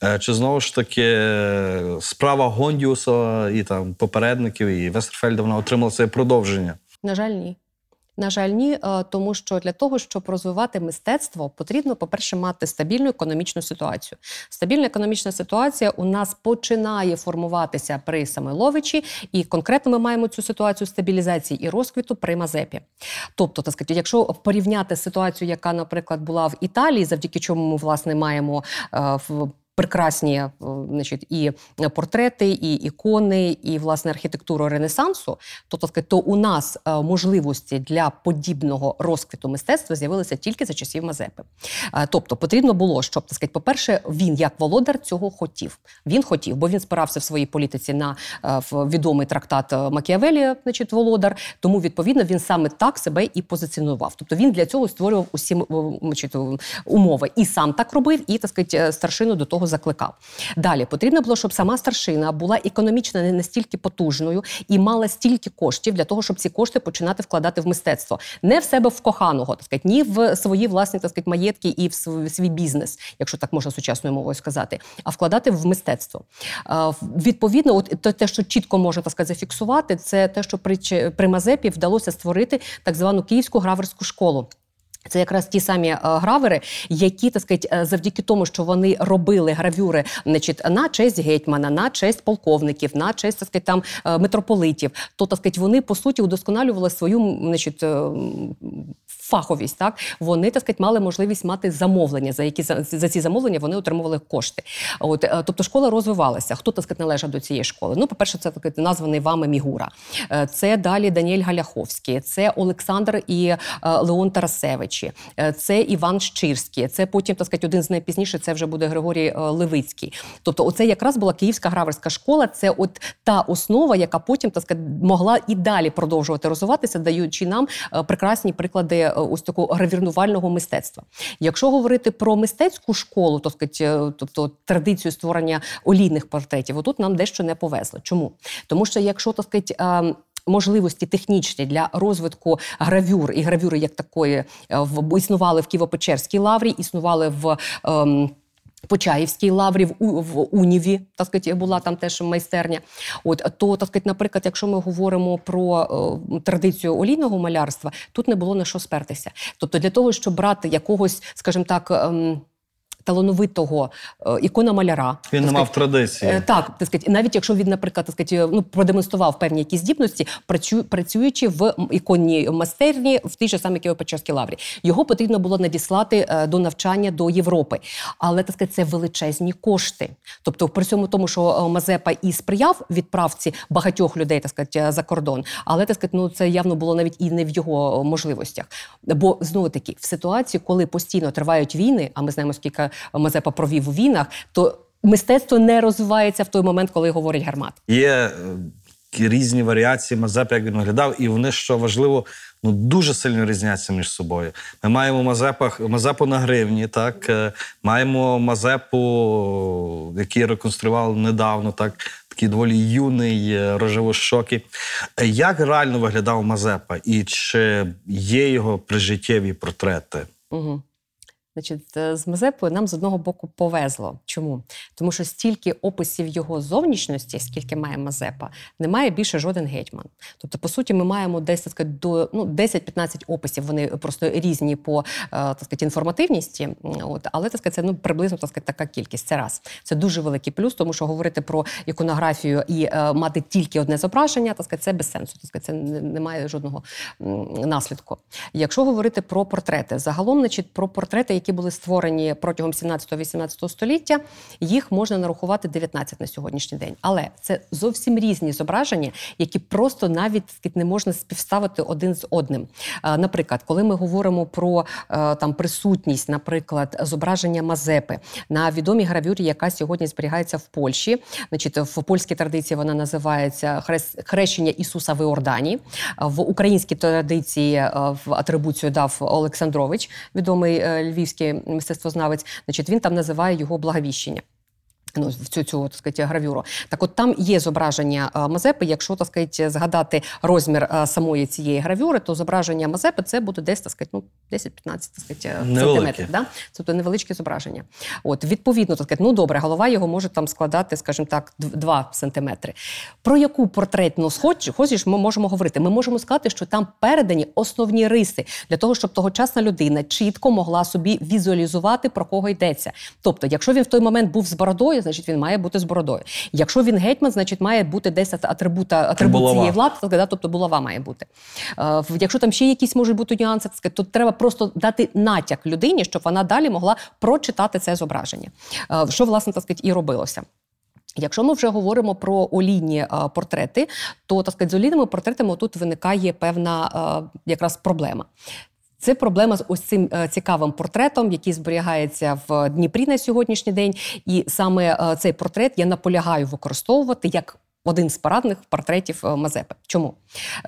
Speaker 1: е, чи знову ж таки е, справа Гондіуса і там попередників і Вестерфельда вона отримала це продовження?
Speaker 3: На жаль, ні. На жаль, ні, е, тому що для того, щоб розвивати мистецтво, потрібно, по-перше, мати стабільну економічну ситуацію. Стабільна економічна ситуація у нас починає формуватися при Самойловичі, і конкретно ми маємо цю ситуацію стабілізації і розквіту при Мазепі. Тобто, так сказати, якщо порівняти ситуацію, яка, наприклад, була в Італії, завдяки чому ми власне маємо е, в прекрасні е, значить, і портрети, і ікони, і власне архітектуру Ренесансу, то так сказати, то у нас е, можливості для подібного розквіту мистецтва з'явилися тільки за часів Мазепи. Е, Тобто потрібно було, щоб так сказати, по-перше, він як володар цього хотів. Він хотів, бо він спирався в своїй політиці на відомий трактат Макіавелі, значить, володар. Тому відповідно він саме так себе і позиціонував. Тобто він для цього створював усі значить, умови і сам так робив, і так сказати, старшину до того закликав. Далі потрібно було, щоб сама старшина була економічно не настільки потужною і мала стільки коштів для того, щоб ці кошти починати вкладати в мистецтво, не в себе в коханого, так сказати, ні в свої власні так сказати, маєтки і в свій, бізнес, якщо так можна сучасною мовою сказати, а вкладати в мистецтво. Відповідно, от те, що чітко можна так сказати, зафіксувати, це те, що при, при Мазепі вдалося створити так звану Київську граверську школу. Це якраз ті самі е, гравери, які так сказати, е, завдяки тому, що вони робили гравюри, значить, на честь гетьмана, на честь полковників, на честь так сказати, там е, митрополитів, то так сказати, вони по суті удосконалювали свою значить, фаховість. Так вони так сказати, мали можливість мати замовлення, за які за, за ці замовлення вони отримували кошти. От е, тобто школа розвивалася. Хто так сказати, належав до цієї школи? Ну, по-перше, це так названий вами Мігура. Е, Це далі Даніель Галяховський, це Олександр і е, Леон Тарасевичі, це Іван Щирський, це потім так сказати, один з найпізніше. Це вже буде Григорій Левицький. Тобто, оце якраз була Київська граверська школа. Це от та основа, яка потім так сказати, могла і далі продовжувати розвиватися, даючи нам прекрасні приклади ось такого гравірнувального мистецтва. Якщо говорити про мистецьку школу, то сказати, е, тобто традицію створення олійних портретів, отут нам дещо не повезло. Чому? Тому що якщо так сказати, е, Можливості технічні для розвитку гравюр і гравюри як такої е, існували в Києво-Печерській лаврі, існували в ем, Почаївській лаврі в, У- в Уніві, так сказати, була там теж майстерня. От то, так сказати, наприклад, якщо ми говоримо про е, традицію олійного малярства, тут не було на що спертися. Тобто, для того, щоб брати якогось, скажімо так. ем, Талановитого е, ікономаляра.
Speaker 1: Він
Speaker 3: так
Speaker 1: не мав традиції.
Speaker 3: Е, Так, так сказати, навіть якщо він, наприклад, так сказати, ну продемонстрував певні якісь здібності, працю, працюючи в іконній майстерні в тій же самій Києво-Печерській лаврі, його потрібно було надіслати е, до навчання до Європи. Але так сказати, це величезні кошти. Тобто, при цьому тому, що е, Мазепа і сприяв відправці багатьох людей, так сказати, е, за кордон, але так сказати, ну це явно було навіть і не в його е, можливостях. Бо знову таки, в ситуації, коли постійно тривають війни, а ми знаємо, скільки Мазепа провів у війнах, то мистецтво не розвивається в той момент, коли говорить гармат.
Speaker 1: Є е, різні варіації Мазепи, як він виглядав, і вони, що важливо, ну дуже сильно різняться між собою. Ми маємо Мазепах, Мазепу на гривні, так е, маємо Мазепу, який реконструювали недавно, так. Такий доволі юний, е, рожевощокий. Е, Як реально виглядав Мазепа? І чи є його прижиттєві портрети?
Speaker 3: Угу. Значить, е, з Мазепою нам з одного боку повезло. Чому? Тому що стільки описів його зовнішності, скільки має Мазепа, немає більше жоден гетьман. Тобто, по суті, ми маємо десь так сказати, до ну, 10-15 описів. Вони просто різні по е, так сказати, інформативності. От, але так сказати, це ну, приблизно так сказати, така кількість. Це раз. Це дуже великий плюс, тому що говорити про іконографію і е, мати тільки одне зображення, так сказати, це без сенсу. Так сказати, це не, має жодного наслідку. Якщо говорити про портрети, загалом, значить, про портрети, які були створені протягом 17-18 століття, їх можна нарахувати 19 на сьогоднішній день. Але це зовсім різні зображення, які просто навіть не можна співставити один з одним. Е, Наприклад, коли ми говоримо про е, там присутність, наприклад, зображення Мазепи на відомій гравюрі, яка сьогодні зберігається в Польщі, значить в польській традиції вона називається «Хрес- хрещення Ісуса в Іордані. В українській традиції е, в атрибуцію дав Олександрович, відомий е, львівський мистецтвознавець. Значить, він там називає його благовіщення. Ну, в цю цю так сказати, гравюру. Так, от там є зображення е, Мазепи. Якщо так сказати, згадати розмір е, самої цієї гравюри, то зображення Мазепи це буде десь так сказати, ну 10-15 так сказати, е, сантиметрів. Да? Тобто невеличке зображення. От відповідно, так сказати, ну добре, голова його може там складати, скажімо так, 2 сантиметри. Про яку портретну схож- схожість ми можемо говорити? Ми можемо сказати, що там передані основні риси для того, щоб тогочасна людина чітко могла собі візуалізувати про кого йдеться. Тобто, якщо він в той момент був з бородою, значить він має бути з бородою. Якщо він гетьман, значить має бути десь атрибута атрибут цієї влади, да, тобто булава має бути. Е, Якщо там ще якісь можуть бути нюанси, то треба просто дати натяк людині, щоб вона далі могла прочитати це зображення. Е, Що власне так сказати, і робилося. Якщо ми вже говоримо про олійні е, портрети, то так сказати, з олійними портретами тут виникає певна е, якраз проблема. Це проблема з ось цим е, цікавим портретом, який зберігається в Дніпрі на сьогоднішній день. І саме е, цей портрет я наполягаю використовувати як. Один з парадних портретів е, Мазепи. Чому?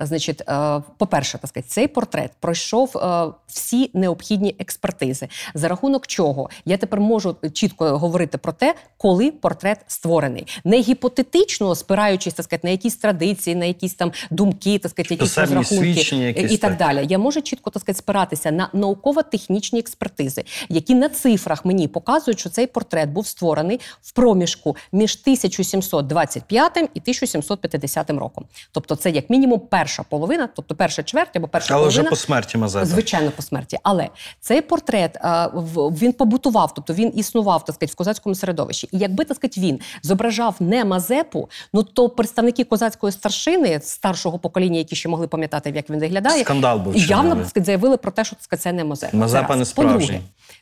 Speaker 3: Значить, е, по-перше, так сказати, цей портрет пройшов е, всі необхідні експертизи, за рахунок чого я тепер можу чітко говорити про те, коли портрет створений. Не гіпотетично, спираючись так сказати, на якісь традиції, на якісь там думки, так сказати, якісь розрахунки е,
Speaker 1: якісь,
Speaker 3: і так
Speaker 1: так.
Speaker 3: далі. Я можу чітко так сказати, спиратися на науково-технічні експертизи, які на цифрах мені показують, що цей портрет був створений в проміжку між 1725 і 1750 роком. Тобто, це як мінімум перша половина, тобто перша чверть або перша
Speaker 1: Але вже по смерті Мазепи.
Speaker 3: Звичайно, по смерті. Але цей портрет в- він побутував, тобто він існував так сказати, в козацькому середовищі. І якби так сказати, він зображав не Мазепу, ну то представники козацької старшини старшого покоління, які ще могли пам'ятати, як він виглядає,
Speaker 1: Скандал був
Speaker 3: явно так сказати, заявили про те, що так сказати, це не Мазепа.
Speaker 1: Мазепа не справжній.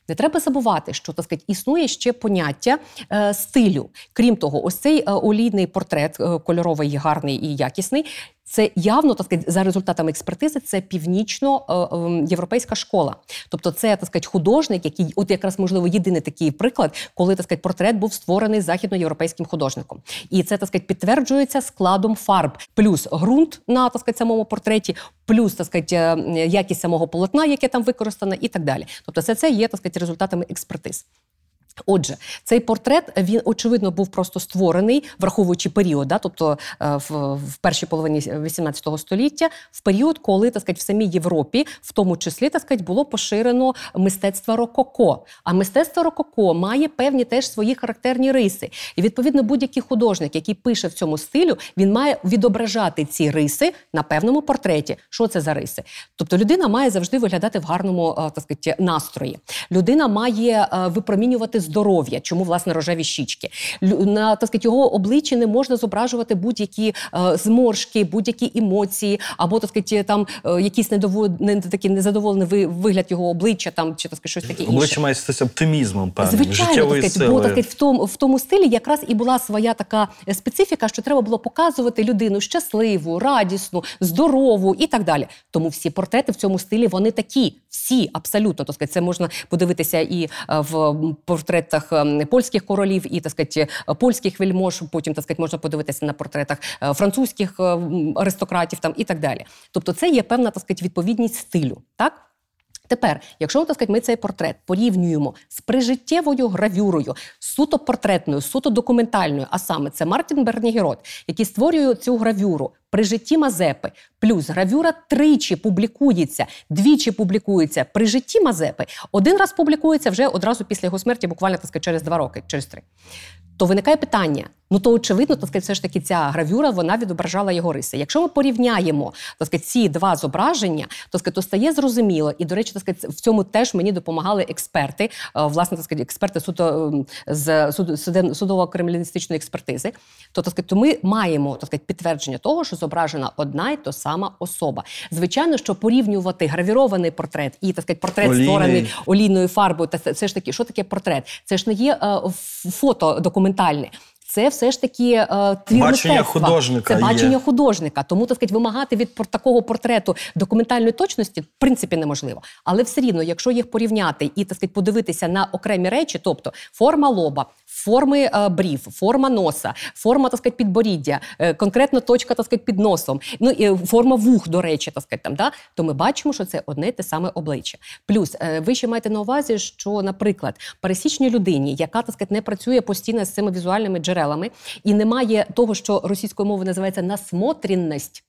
Speaker 3: Не треба забувати, що так сказати, існує ще поняття е, стилю. Крім того, ось цей е, олійний портрет, е, кольоровий, гарний і якісний. Це явно так сказати, за результатами експертизи, це північно-європейська школа. Тобто, це так сказати, художник, який, от якраз можливо, єдиний такий приклад, коли так сказати, портрет був створений західноєвропейським художником. І це так сказати, підтверджується складом фарб, плюс ґрунт на так сказати, самому портреті, плюс так сказати, е, якість самого полотна, яке там використане, і так далі. Тобто, це, це є так сказати, результатами експертиз. Отже, цей портрет він очевидно був просто створений, враховуючи період, да, тобто е, в, в першій половині 18 століття, в період, коли так сказати, в самій Європі, в тому числі так сказати, було поширено мистецтво рококо. А мистецтво рококо має певні теж свої характерні риси. І відповідно будь-який художник, який пише в цьому стилю, він має відображати ці риси на певному портреті. Що це за риси? Тобто людина має завжди виглядати в гарному е, так сказати, настрої. Людина має е, випромінювати здоров'я, чому власне рожеві щічки. На так сказати, його обличчі не можна зображувати будь-які е, зморшки, будь-які емоції, або так сказати, там е, якийсь недово... не такий незадоволений вигляд його обличчя, там чи так сказати, щось таке інше.
Speaker 1: Обличчя має статися оптимізмом, певним,
Speaker 3: Звичайно, так сказати, бо так в тому в тому стилі якраз і була своя така специфіка, що треба було показувати людину щасливу, радісну, здорову і так далі. Тому всі портрети в цьому стилі вони такі, всі абсолютно. Так сказати, це можна подивитися і е, в портретах е, польських королів, і так сказати, польських вельмож. Потім так сказати, можна подивитися на портретах е, французьких е, аристократів там і так далі. Тобто, це є певна так сказати, відповідність стилю, так. Тепер, якщо так сказати, ми цей портрет порівнюємо з прижиттєвою гравюрою, суто портретною, суто документальною, а саме це Мартін Бернігерот, який створює цю гравюру при житті Мазепи, плюс гравюра тричі публікується, двічі публікується при житті Мазепи, один раз публікується вже одразу після його смерті, буквально так сказати, через два роки, через три. То виникає питання: ну то очевидно, так сказати, все ж таки ця гравюра вона відображала його риси. Якщо ми порівняємо так сказати, ці два зображення, то сказати, то стає зрозуміло, і до речі, так сказати, в цьому теж мені допомагали експерти, е, власне, так сказати, експерти суто ем, з суд- суден- судово-криміналістичної експертизи. То так сказати, то ми маємо так сказати, підтвердження того, що зображена одна й то сама особа. Звичайно, що порівнювати гравірований портрет і так сказати, портрет
Speaker 1: Олійний.
Speaker 3: створений олійною фарбою, та це все ж таки, що таке портрет? Це ж не є е, фото документальне. Це все ж таки е, твір
Speaker 1: Бачення
Speaker 3: мистецтва.
Speaker 1: художника
Speaker 3: Це
Speaker 1: є.
Speaker 3: бачення художника. Тому так сказати, вимагати від такого портрету документальної точності в принципі неможливо. Але все рівно, якщо їх порівняти і так сказати, подивитися на окремі речі, тобто форма лоба, форми е, брів, форма носа, форма так сказати, підборіддя, е, конкретно точка так сказати, під носом, ну і е, форма вух, до речі, так сказати, там, да? то ми бачимо, що це одне те саме обличчя. Плюс е, ви ще маєте на увазі, що, наприклад, пересічній людині, яка так сказати, не працює постійно з цими візуальними джерелами і не має того, що російською мовою називається насмотрінність.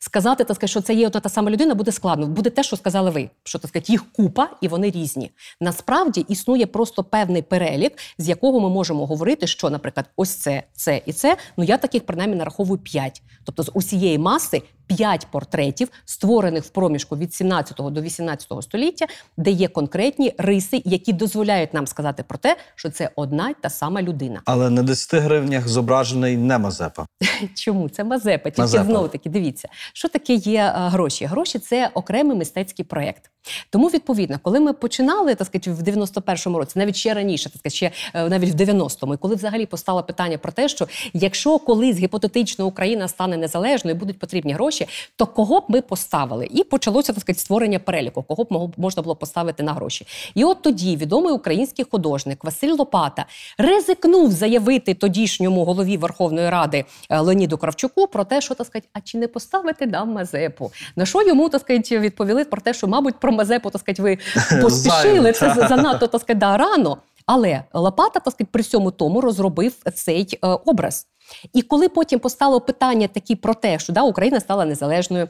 Speaker 3: Сказати, так сказати, що це є одна та сама людина, буде складно. Буде те, що сказали ви. Що так сказати, їх купа і вони різні. Насправді існує просто певний перелік, з якого ми можемо говорити, що, наприклад, ось це, це і це. Ну я таких принаймні нараховую п'ять. Тобто з усієї маси п'ять портретів, створених в проміжку від 17 до 18 століття, де є конкретні риси, які дозволяють нам сказати про те, що це одна й та сама людина.
Speaker 1: Але на 10 гривнях зображений не Мазепа. [LAUGHS]
Speaker 3: Чому це Мазепа? Тільки знову таки дивіться, що таке є е, гроші. Гроші це окремий мистецький проєкт. Тому, відповідно, коли ми починали так сказати, в 91-му році, навіть ще раніше, так сказати, ще е, навіть в 90-му, і коли взагалі постало питання про те, що якщо колись гіпотетично Україна стане незалежною, і будуть потрібні гроші, то кого б ми поставили? І почалося так сказати, створення переліку, кого б можна було поставити на гроші. І от тоді відомий український художник Василь Лопата ризикнув заявити тодішньому голові Верховної Ради е, Леоніду Кравчуку про те, що так сказати, а чи не поставити нам Мазепу? На що йому так сказати, відповіли про те, що, мабуть, про Мазепу так сказати, ви [LAUGHS] поспішили. Це занадто так сказати, да, рано. Але Лопата, так сказати, при всьому тому розробив цей е, образ. І коли потім постало питання такі про те, що да, Україна стала незалежною,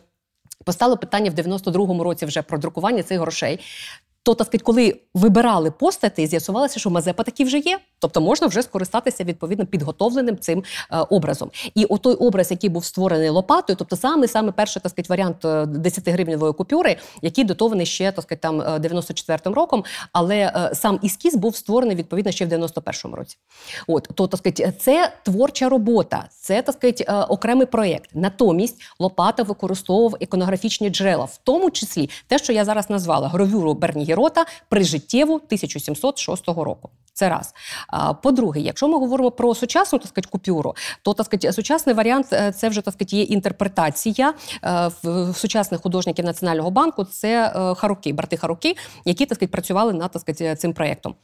Speaker 3: постало питання в 92-му році вже про друкування цих грошей. То, так сказати, коли вибирали постати, з'ясувалося, що Мазепа таки вже є. Тобто можна вже скористатися відповідно підготовленим цим е, образом. І отой образ, який був створений лопатою, тобто саме саме перший так сказати, варіант 10-гривневої купюри, який дотований ще так сказати, там е, 94-м роком, але е, сам ескіз був створений відповідно ще в 91-му році. От то так сказати, це творча робота, це так сказати, е, окремий проєкт. Натомість Лопата використовував іконографічні джерела, в тому числі те, що я зараз назвала гравюру Бернігерота прижиттєву 1706 року. Це раз. По-друге, якщо ми говоримо про сучасну так сказати, купюру, то так сказати, сучасний варіант е, це вже так сказати, є інтерпретація е, в сучасних художників Національного банку. Це е, Харуки, брати Харуки, які так сказати, працювали над так сказати, цим проєктом.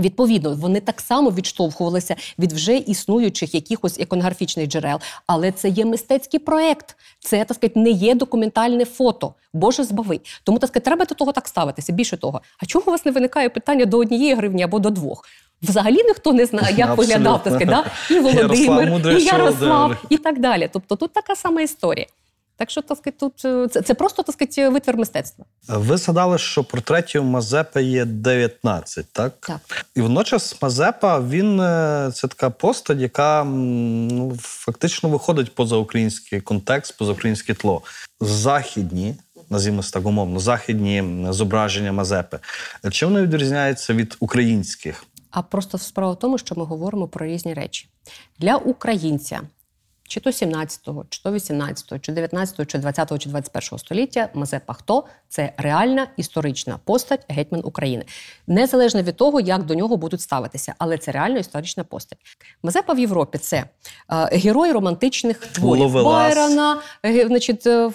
Speaker 3: Відповідно, вони так само відштовхувалися від вже існуючих якихось іконографічних джерел, але це є мистецький проект. Це так сказати, не є документальне фото. Боже збави. Тому так сказати, треба до того так ставитися. Більше того, а чого у вас не виникає питання до однієї гривні або до двох? Взагалі ніхто не знає, як виглядав так сказати, да? і [LAUGHS] Володимир,
Speaker 1: Мудрий,
Speaker 3: і Ярослав, і так далі. Тобто тут така сама історія. Так що, так тут е, це, це просто так сказати, витвір мистецтва.
Speaker 1: Ви згадали, що портретів Мазепи є 19, так?
Speaker 3: Так.
Speaker 1: І водночас Мазепа він е, це така постать, яка ну, фактично виходить поза український контекст, поза українське тло. Західні, називаємо так умовно, західні зображення Мазепи. Чи вони відрізняються від українських?
Speaker 3: А просто справа в тому, що ми говоримо про різні речі. Для українця, чи то 17-го, чи то 18-го, чи 19-го, чи 20-го, чи 21-го століття Мазепа хто це реальна історична постать гетьман України. Незалежно від того, як до нього будуть ставитися, але це реально історична постать. Мазепа в Європі це е, герой романтичних творів. Байрона, е, значить, е,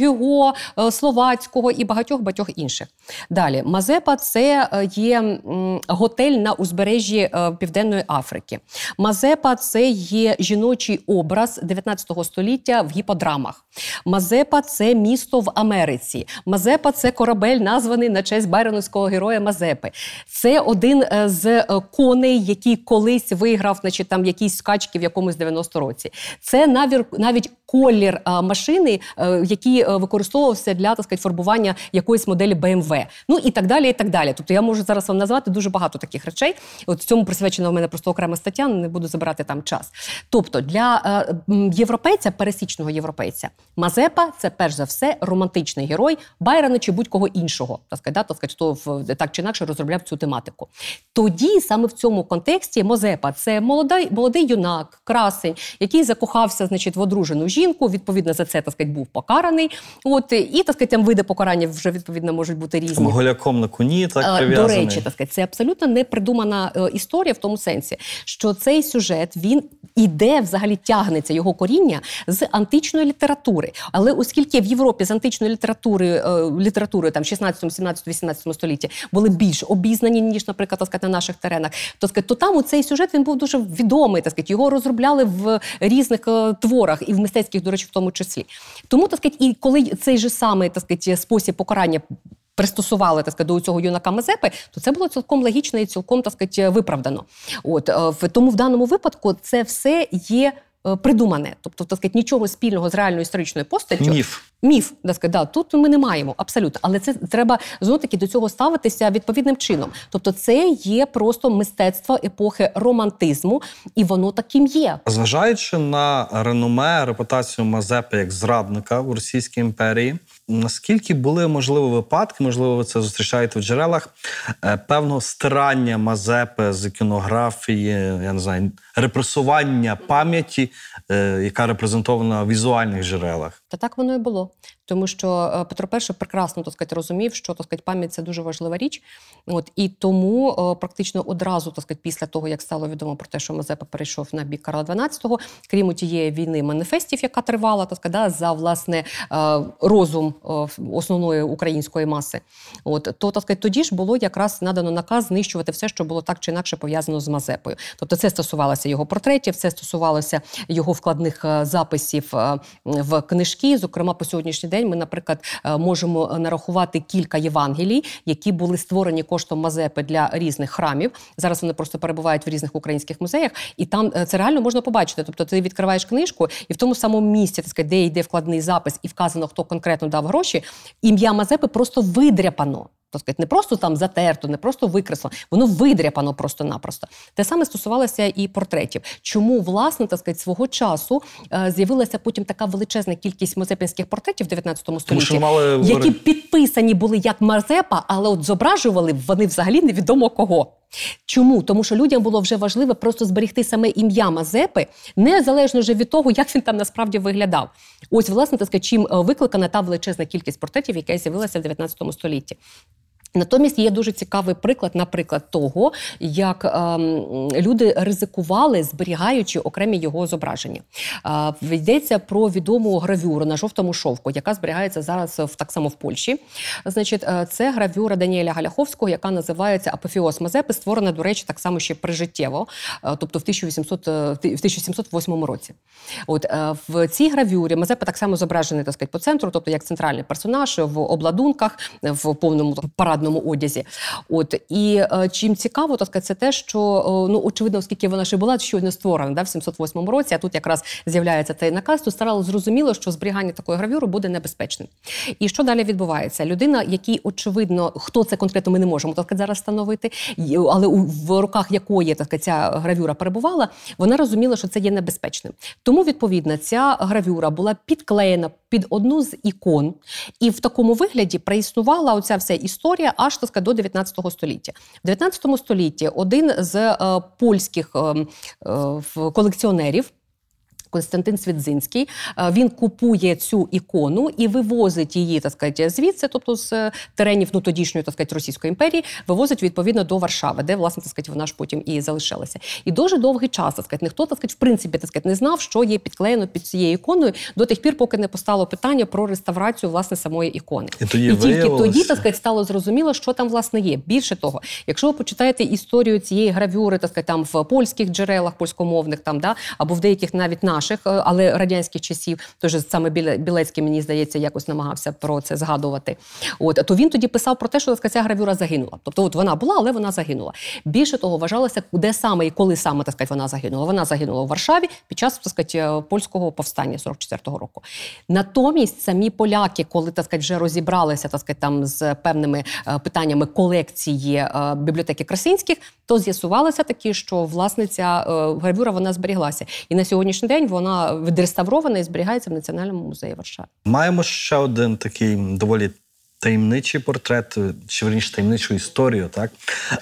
Speaker 3: Гюго, Словацького і багатьох багатьох інших. Далі Мазепа це є готель на узбережжі Південної Африки. Мазепа це є жіночий образ 19 століття в гіподрамах. Мазепа це місто в Америці. Мазепа це корабель, названий на честь байроновського героя Мазепи. Це один е, з е, коней, який колись виграв, значить, там якісь скачки в якомусь 90 році. Це навір, навіть колір машини, е, який е, використовувався для так сказати, фарбування якоїсь моделі BMW. Ну і так далі. і так далі. Тобто я можу зараз вам назвати дуже багато таких речей. От цьому присвячена в мене просто окрема стаття, не буду забирати там час. Тобто для е, європейця, пересічного європейця, Мазепа це перш за все романтичний герой Байрона чи будь-кого іншого, так сказати, так сказати, хто так чи інакше розробляв цю тематику. Тоді саме в цьому контексті Мазепа це молодий, молодий юнак, красень, який закохався, значить, в одружену жінку. Відповідно за це так сказати, був покараний. От і так сказати, там види покарання вже відповідно можуть бути різні.
Speaker 1: Там голяком на коні так
Speaker 3: Е, До речі, так сказати, це абсолютно не придумана е, історія в тому сенсі, що цей сюжет він іде взагалі тягнеться його коріння з античної літератури. Але оскільки в Європі з античної літератури е, літературою там 16, 17, 18 столітті були більш обізнані ніж, наприклад, так сказати, на наших теренах, то сказати, то там у цей сюжет він був дуже відомий. Так сказати, його розробляли в різних творах і в мистецьких, до речі, в тому числі. Тому так сказати, і коли цей же самий так сказати, спосіб покарання пристосували так сказати, до цього юнака Мазепи, то це було цілком логічно і цілком так сказати, виправдано. От е, тому в даному випадку це все є придумане, тобто так сказати, нічого спільного з реальною історичною постаттю.
Speaker 1: Міф.
Speaker 3: Міф, так сказати, да, тут ми не маємо абсолютно, але це треба знову таки до цього ставитися відповідним чином. Тобто, це є просто мистецтво епохи романтизму, і воно таким є.
Speaker 1: Зважаючи на реноме, репутацію Мазепи як зрадника в Російській імперії, наскільки були можливі випадки, можливо, ви це зустрічаєте в джерелах е, певного стирання Мазепи з іконографії, я не знаю, репресування пам'яті, е, яка репрезентована в візуальних джерелах.
Speaker 3: Та так воно і було. Тому що е, Петро І прекрасно так сказати, розумів, що так сказати, пам'ять це дуже важлива річ. От і тому е, практично одразу так сказати, після того, як стало відомо про те, що Мазепа перейшов на бік Карла XII, крім тієї війни маніфестів, яка тривала, так сказати, за власне е, розум основної української маси. От то так сказати, тоді ж було якраз надано наказ знищувати все, що було так чи інакше пов'язано з Мазепою. Тобто, це стосувалося його портретів, це стосувалося його вкладних записів в книжки. Зокрема, по сьогоднішній день ми, наприклад, е, можемо нарахувати кілька Євангелій, які були створені коштом Мазепи для різних храмів. Зараз вони просто перебувають в різних українських музеях, і там е, це реально можна побачити. Тобто, ти відкриваєш книжку, і в тому самому місці, так сказати, де йде вкладний запис, і вказано, хто конкретно дав гроші, ім'я Мазепи просто видряпано. Так сказати, не просто там затерто, не просто викреслено, воно видряпано просто-напросто. Те саме стосувалося і портретів. Чому власне так сказати, свого часу е, з'явилася потім така величезна кількість мазепінських портретів в 19 столітті,
Speaker 1: мали
Speaker 3: які підписані були як Мазепа, але от зображували вони взагалі невідомо кого. Чому? Тому що людям було вже важливо просто зберегти саме ім'я Мазепи, незалежно вже від того, як він там насправді виглядав. Ось, власне, так чим е, викликана та величезна кількість портретів, яка з'явилася в 19 столітті. Натомість є дуже цікавий приклад, наприклад, того, як ем, люди ризикували, зберігаючи окремі його зображення. Е, йдеться про відому гравюру на жовтому шовку, яка зберігається зараз в так само в Польщі. Значить, е, це гравюра Даніеля Галяховського, яка називається Апофіоз Мазепи, створена, до речі, так само ще прижиттєво, е, тобто в 1800, е, в 1708 році. От е, в цій гравюрі Мазепа так само зображений так сказати, по центру, тобто як центральний персонаж в обладунках, в повному парадному одязі. От і е, чим цікаво, так це те, що е, ну очевидно, оскільки вона ще була щойно створена да, в 708 році, а тут якраз з'являється цей наказ, то стало зрозуміло, що зберігання такої гравюри буде небезпечним. І що далі відбувається? Людина, якій очевидно, хто це конкретно, ми не можемо так зараз встановити, але в руках якої так ця гравюра перебувала, вона розуміла, що це є небезпечним. Тому відповідно ця гравюра була підклеєна під одну з ікон, і в такому вигляді проіснувала оця вся історія аж так сказати, до 19 століття. В 19 столітті один з е, польських е, е, колекціонерів. Константин Свідзинський, е, він купує цю ікону і вивозить її, так сказати, звідси, тобто з е, теренів ну, тодішньої так сказати, Російської імперії, вивозить відповідно до Варшави, де власне так сказати, вона ж потім і залишилася. І дуже довгий час так сказати, ніхто так сказати, в принципі так сказати, не знав, що є підклеєно під цією іконою до тих пір, поки не постало питання про реставрацію власне самої ікони.
Speaker 1: І тоді
Speaker 3: і тільки тоді так сказати, стало зрозуміло, що там власне є. Більше того, якщо ви почитаєте історію цієї гравюри, так сказати, там в польських джерелах, польськомовних там да або в деяких навіть наших, е, але радянських часів, той же саме Біле- Білецький, мені здається, якось намагався про це згадувати. От то він тоді писав про те, що ця гравюра загинула. Тобто, от вона була, але вона загинула. Більше того, вважалося, де саме і коли саме так сказати, вона загинула. Вона загинула у Варшаві під час так сказати, польського повстання 44-го року. Натомість самі поляки, коли так сказати, вже розібралися так сказати, там з певними е, питаннями колекції е, бібліотеки Красинських, то з'ясувалося таки, що власне ця гравюра вона зберіглася. І на сьогоднішній день вона відреставрована і зберігається в Національному музеї Варшави.
Speaker 1: Маємо ще один такий доволі таємничий портрет, чи верніше таємничу історію, так?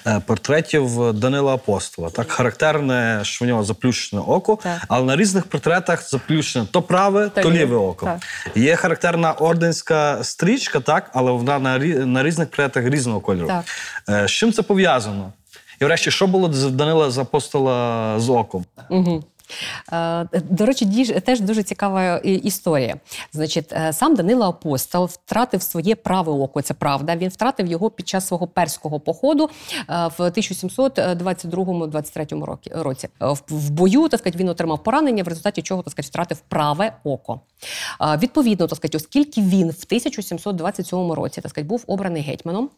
Speaker 1: Е, Портретів Данила Апостола. Так, характерне, що в нього заплющене око,
Speaker 3: Так.
Speaker 1: але на різних портретах заплющене то праве,
Speaker 3: Та
Speaker 1: то
Speaker 3: ліве.
Speaker 1: око.
Speaker 3: Так.
Speaker 1: Є характерна орденська стрічка, так, але вона на, на різних портретах різного кольору.
Speaker 3: Так.
Speaker 1: Е, З чим це пов'язано? І врешті, що було з Данила з апостола з оком?
Speaker 3: Угу. Е, До речі, теж дуже цікава історія. Значить, е, сам Данило Апостол втратив своє праве око. Це правда. Він втратив його під час свого перського походу е, в 1722-23 роки- році. Е, В- бою так сказати, він отримав поранення, в результаті чого так сказати, втратив праве око. Е, Відповідно, так сказати, оскільки він в 1727 році так сказати, був обраний гетьманом.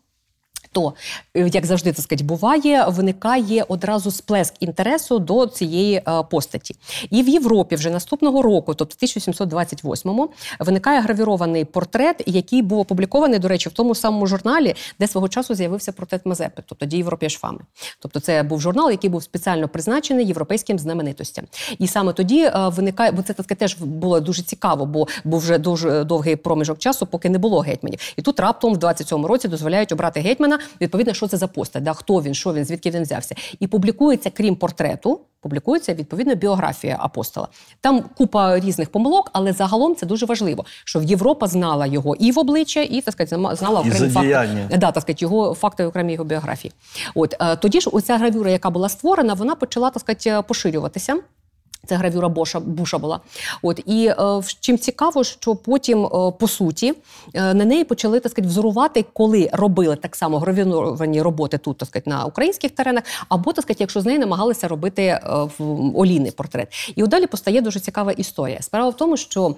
Speaker 3: То е, як завжди так сказати, буває, виникає одразу сплеск інтересу до цієї е, постаті. І в Європі вже наступного року, тобто в 1728-му, виникає гравірований портрет, який був опублікований, до речі, в тому самому журналі, де свого часу з'явився портрет Мазепи, тобто «Die Europäische Fame». Тобто це був журнал, який був спеціально призначений європейським знаменитостям. І саме тоді е, виникає, бо це так сказати, теж було дуже цікаво, бо був вже дуже довгий проміжок часу, поки не було гетьманів. І тут раптом в 27-му році дозволяють обрати гетьмана. Відповідно, що це за постать, да, хто він, що він, звідки він взявся. І публікується, крім портрету, публікується відповідно біографія апостола. Там купа різних помилок, але загалом це дуже важливо, що Європа знала його і в обличчя, і так сказати, зна- знала окремі факти. Да, так сказати, його факти окремі його біографії. От е, тоді ж оця гравюра, яка була створена, вона почала так сказати, поширюватися. Це гравюра Боша Буша була. От і е, чим цікаво, що потім, е, по суті, е, на неї почали так сказати, взорувати, коли робили так само гравіровані роботи тут, так сказати, на українських теренах, або так сказати, якщо з неї намагалися робити в олійний портрет. І далі постає дуже цікава історія. Справа в тому, що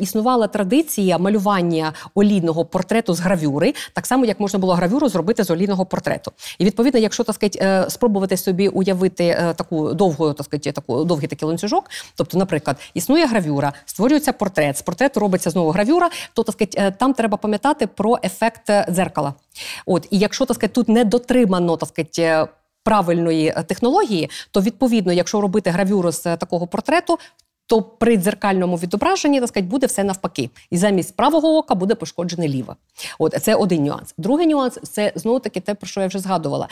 Speaker 3: існувала традиція малювання олійного портрету з гравюри, так само як можна було гравюру зробити з олійного портрету. І відповідно, якщо так сказати, спробувати собі уявити таку довгу, так сказати, таку довгий такий ланцюжок, тобто, наприклад, існує гравюра, створюється портрет, з портрету робиться знову гравюра, то так сказати, е, там треба пам'ятати про ефект е, дзеркала. От і якщо так сказати, тут не дотримано так сказати, е, правильної технології, то відповідно, якщо робити гравюру з такого портрету. То при дзеркальному відображенні так сказати, буде все навпаки, і замість правого ока буде пошкоджене ліве. От це один нюанс. Другий нюанс це знову таки те, про що я вже згадувала.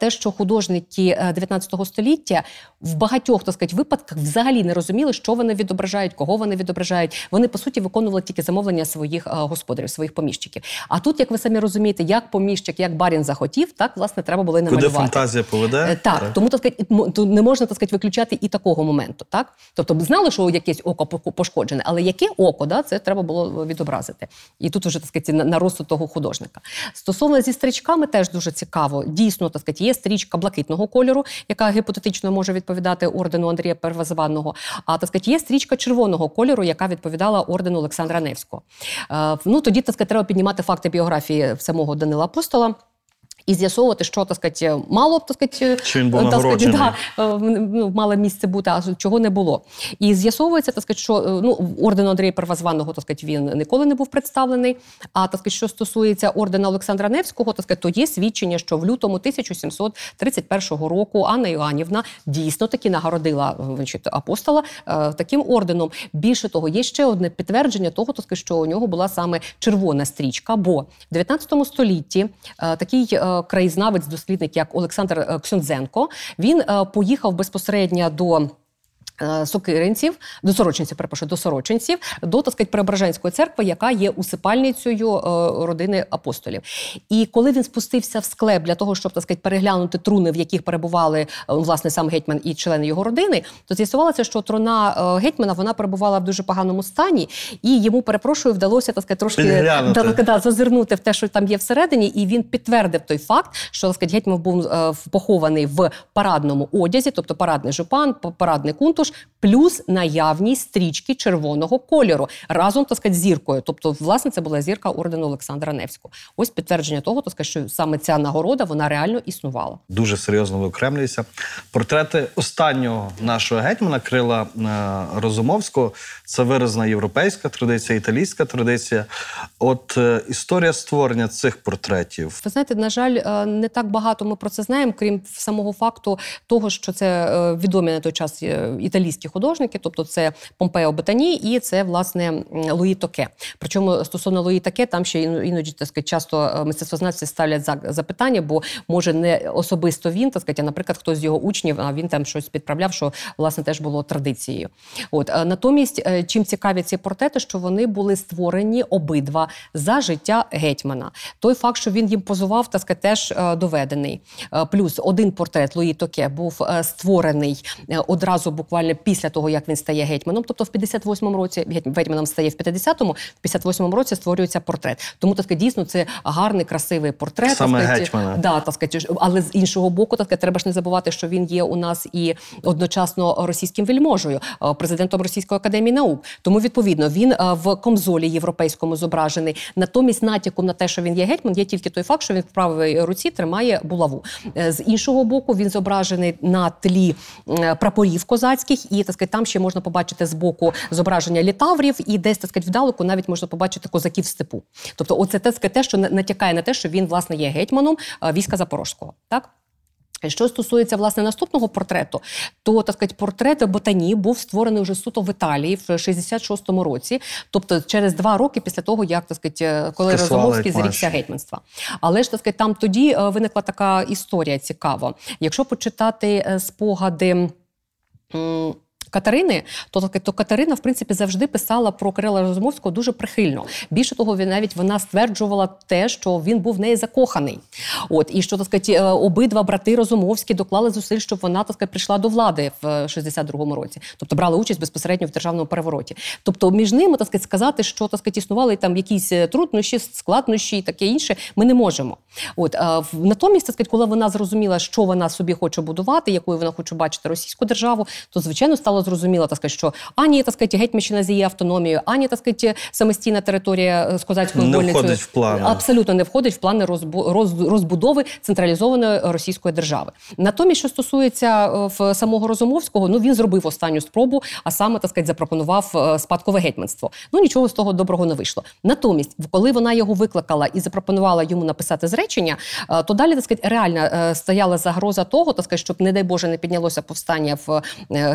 Speaker 3: Те, що художники е, 19 століття в багатьох так сказати, випадках взагалі не розуміли, що вони відображають, кого вони відображають. Вони по суті виконували тільки замовлення своїх е, господарів, своїх поміщиків. А тут, як ви самі розумієте, як поміщик, як барін захотів, так власне треба було і
Speaker 1: Куди фантазія поведе?
Speaker 3: Е, Так, тому так сказати, не можна так сказати, виключати і такого моменту. Так, тобто знали, що якесь око пошкоджене, але яке око, да, це треба було відобразити. І тут уже так сказати, на, розсуд того художника. Стосовно зі стрічками, теж дуже цікаво. Дійсно, так сказати, є стрічка блакитного кольору, яка гіпотетично може відповідати ордену Андрія Первозванного. А так сказати, є стрічка червоного кольору, яка відповідала ордену Олександра Невського. Е, ну тоді так сказати, треба піднімати факти біографії самого Данила Апостола. І з'ясовувати, що так сказати, мало б так сказати,
Speaker 1: Чи він був
Speaker 3: так сказати, да, е, ну, мало місце бути, а чого не було. І з'ясовується, так сказати, що е, ну, орден Андрія Первозваного, так сказати, він ніколи не був представлений. А так сказати, що стосується ордена Олександра Невського, так сказати, то є свідчення, що в лютому 1731 року Анна Іоанівна дійсно таки нагородила е, значить, апостола е, таким орденом. Більше того, є ще одне підтвердження того, так сказати, що у нього була саме червона стрічка. Бо в 19 столітті е, такий е, краєзнавець, дослідник, як Олександр Ксюнзенко. Він е, поїхав безпосередньо до. Е, Сокиринців, до сорочинців, перепрошую, до сорочинців, до так сказати, Преображенської церкви, яка є усипальницею е, родини апостолів. І коли він спустився в склеп для того, щоб так сказати, переглянути труни, в яких перебували е, власне сам гетьман і члени його родини, то з'ясувалося, що труна гетьмана вона перебувала в дуже поганому стані, і йому перепрошую, вдалося так сказати, трошки да, да, зазирнути в те, що там є всередині, і він підтвердив той факт, що так сказати, гетьман був похований в парадному одязі, тобто парадний жупан, парадний кунтуш, плюс наявність стрічки червоного кольору разом так сказати, зіркою. Тобто, власне, це була зірка ордену Олександра Невського. Ось підтвердження того, так сказати, що саме ця нагорода вона реально існувала.
Speaker 1: Дуже серйозно виокремлюється. Портрети останнього нашого гетьмана Крила е, Розумовського це виразна європейська традиція, італійська традиція. От е, історія створення цих портретів.
Speaker 3: Ви знаєте, на жаль, е, не так багато ми про це знаємо, крім самого факту того, що це відомі на той час е, італійські художники, тобто це Помпео Батоні і це власне Луї Токе. Причому стосовно Луї Токе, там ще іноді так сказати, часто е, мистецтвознавці ставлять запитання, бо може не особисто він, так сказати, а наприклад, хтось з його учнів, а він там щось підправляв, що власне теж було традицією. От е, натомість, е, чим цікаві ці портрети, що вони були створені обидва за життя гетьмана. Той факт, що він їм позував, так сказати, теж доведений. Плюс один портрет Луї Токе був створений одразу буквально після. після того, як він стає гетьманом, тобто в 58-му році гетьманом стає в 50-му, в 58-му році створюється портрет. Тому так дійсно це гарний, красивий портрет.
Speaker 1: Саме
Speaker 3: так
Speaker 1: гетьмана.
Speaker 3: Да, так але з іншого боку, так треба ж не забувати, що він є у нас і одночасно російським вельможею, е, президентом Російської академії наук. Тому відповідно він е, в комзолі європейському зображений. Натомість натяком на те, що він є гетьман, є тільки той факт, що він в правій руці тримає булаву. Е, З іншого боку, він зображений на тлі прапорів козацьких, і так сказати, там ще можна побачити з боку зображення літаврів, і десь так сказати, вдалеку навіть можна побачити козаків степу. Тобто, оце те, сказати, те, що на- натякає на те, що він власне є гетьманом е, війська Запорозького. Так. Що стосується власне наступного портрету, то так сказати, портрет Ботані був створений вже суто в Італії в 66-му році, тобто через два роки після того, як так сказати, е, коли Розумовський зрікся гетьманства. Але ж так сказати, там тоді е, виникла така історія цікава. Якщо почитати спогади. М, Катерини, то то Катерина, в принципі, завжди писала про Кирила Розумовського дуже прихильно. Більше того, він навіть вона стверджувала те, що він був в неї закоханий. От і що так сказати, е, обидва брати Розумовські доклали зусиль, щоб вона так сказати, прийшла до влади в е, 62-му році, тобто брали участь безпосередньо в державному перевороті. Тобто, між ними так сказати, сказати, що так сказати, існували там якісь е, труднощі, складнощі і таке інше, ми не можемо. От натомість, так сказати, коли вона зрозуміла, що вона собі хоче будувати, якою вона хоче бачити російську державу, то звичайно стало зрозуміло, так сказати, що ані так сказати, гетьманщина з її автономією, ані так сказати, самостійна територія е, з козацькою
Speaker 1: Не
Speaker 3: вольницею
Speaker 1: входить в плани.
Speaker 3: абсолютно не входить в плани розбу- розбудови централізованої російської держави. Натомість, що стосується е, в самого Розумовського, ну він зробив останню спробу, а саме так сказати, запропонував е, спадкове гетьманство. Ну нічого з того доброго не вийшло. Натомість, коли вона його викликала і запропонувала йому написати зречення, то далі так сказати, реально стояла загроза того, так сказати, щоб не дай Боже не піднялося повстання в е,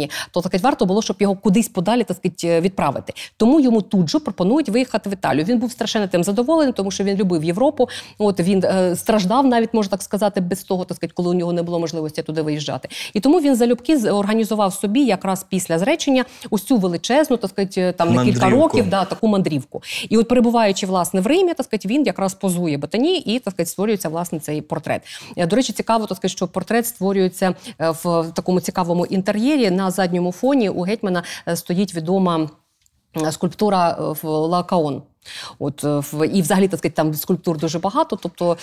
Speaker 3: Гетьманщині, то так варто було, щоб його кудись подалі так сказати, е, відправити. Тому йому тут же пропонують виїхати в Італію. Він був страшенно тим задоволений, тому що він любив Європу. От він е, страждав, навіть можна так сказати, без того, так сказати, коли у нього не було можливості туди виїжджати. І тому він залюбки організував собі якраз після зречення ось цю величезну, так сказати, там на кілька років да, таку мандрівку. І от перебуваючи власне в Римі, так сказати, він якраз позує ботані і так сказати, створюється власне цей портрет. Е, До речі, цікаво, так сказати, що портрет створюється е, в такому цікавому інтер'єрі. На задньому фоні у гетьмана е, стоїть відома е, скульптура е, в Лакаон. От е, і взагалі так сказати, там скульптур дуже багато. Тобто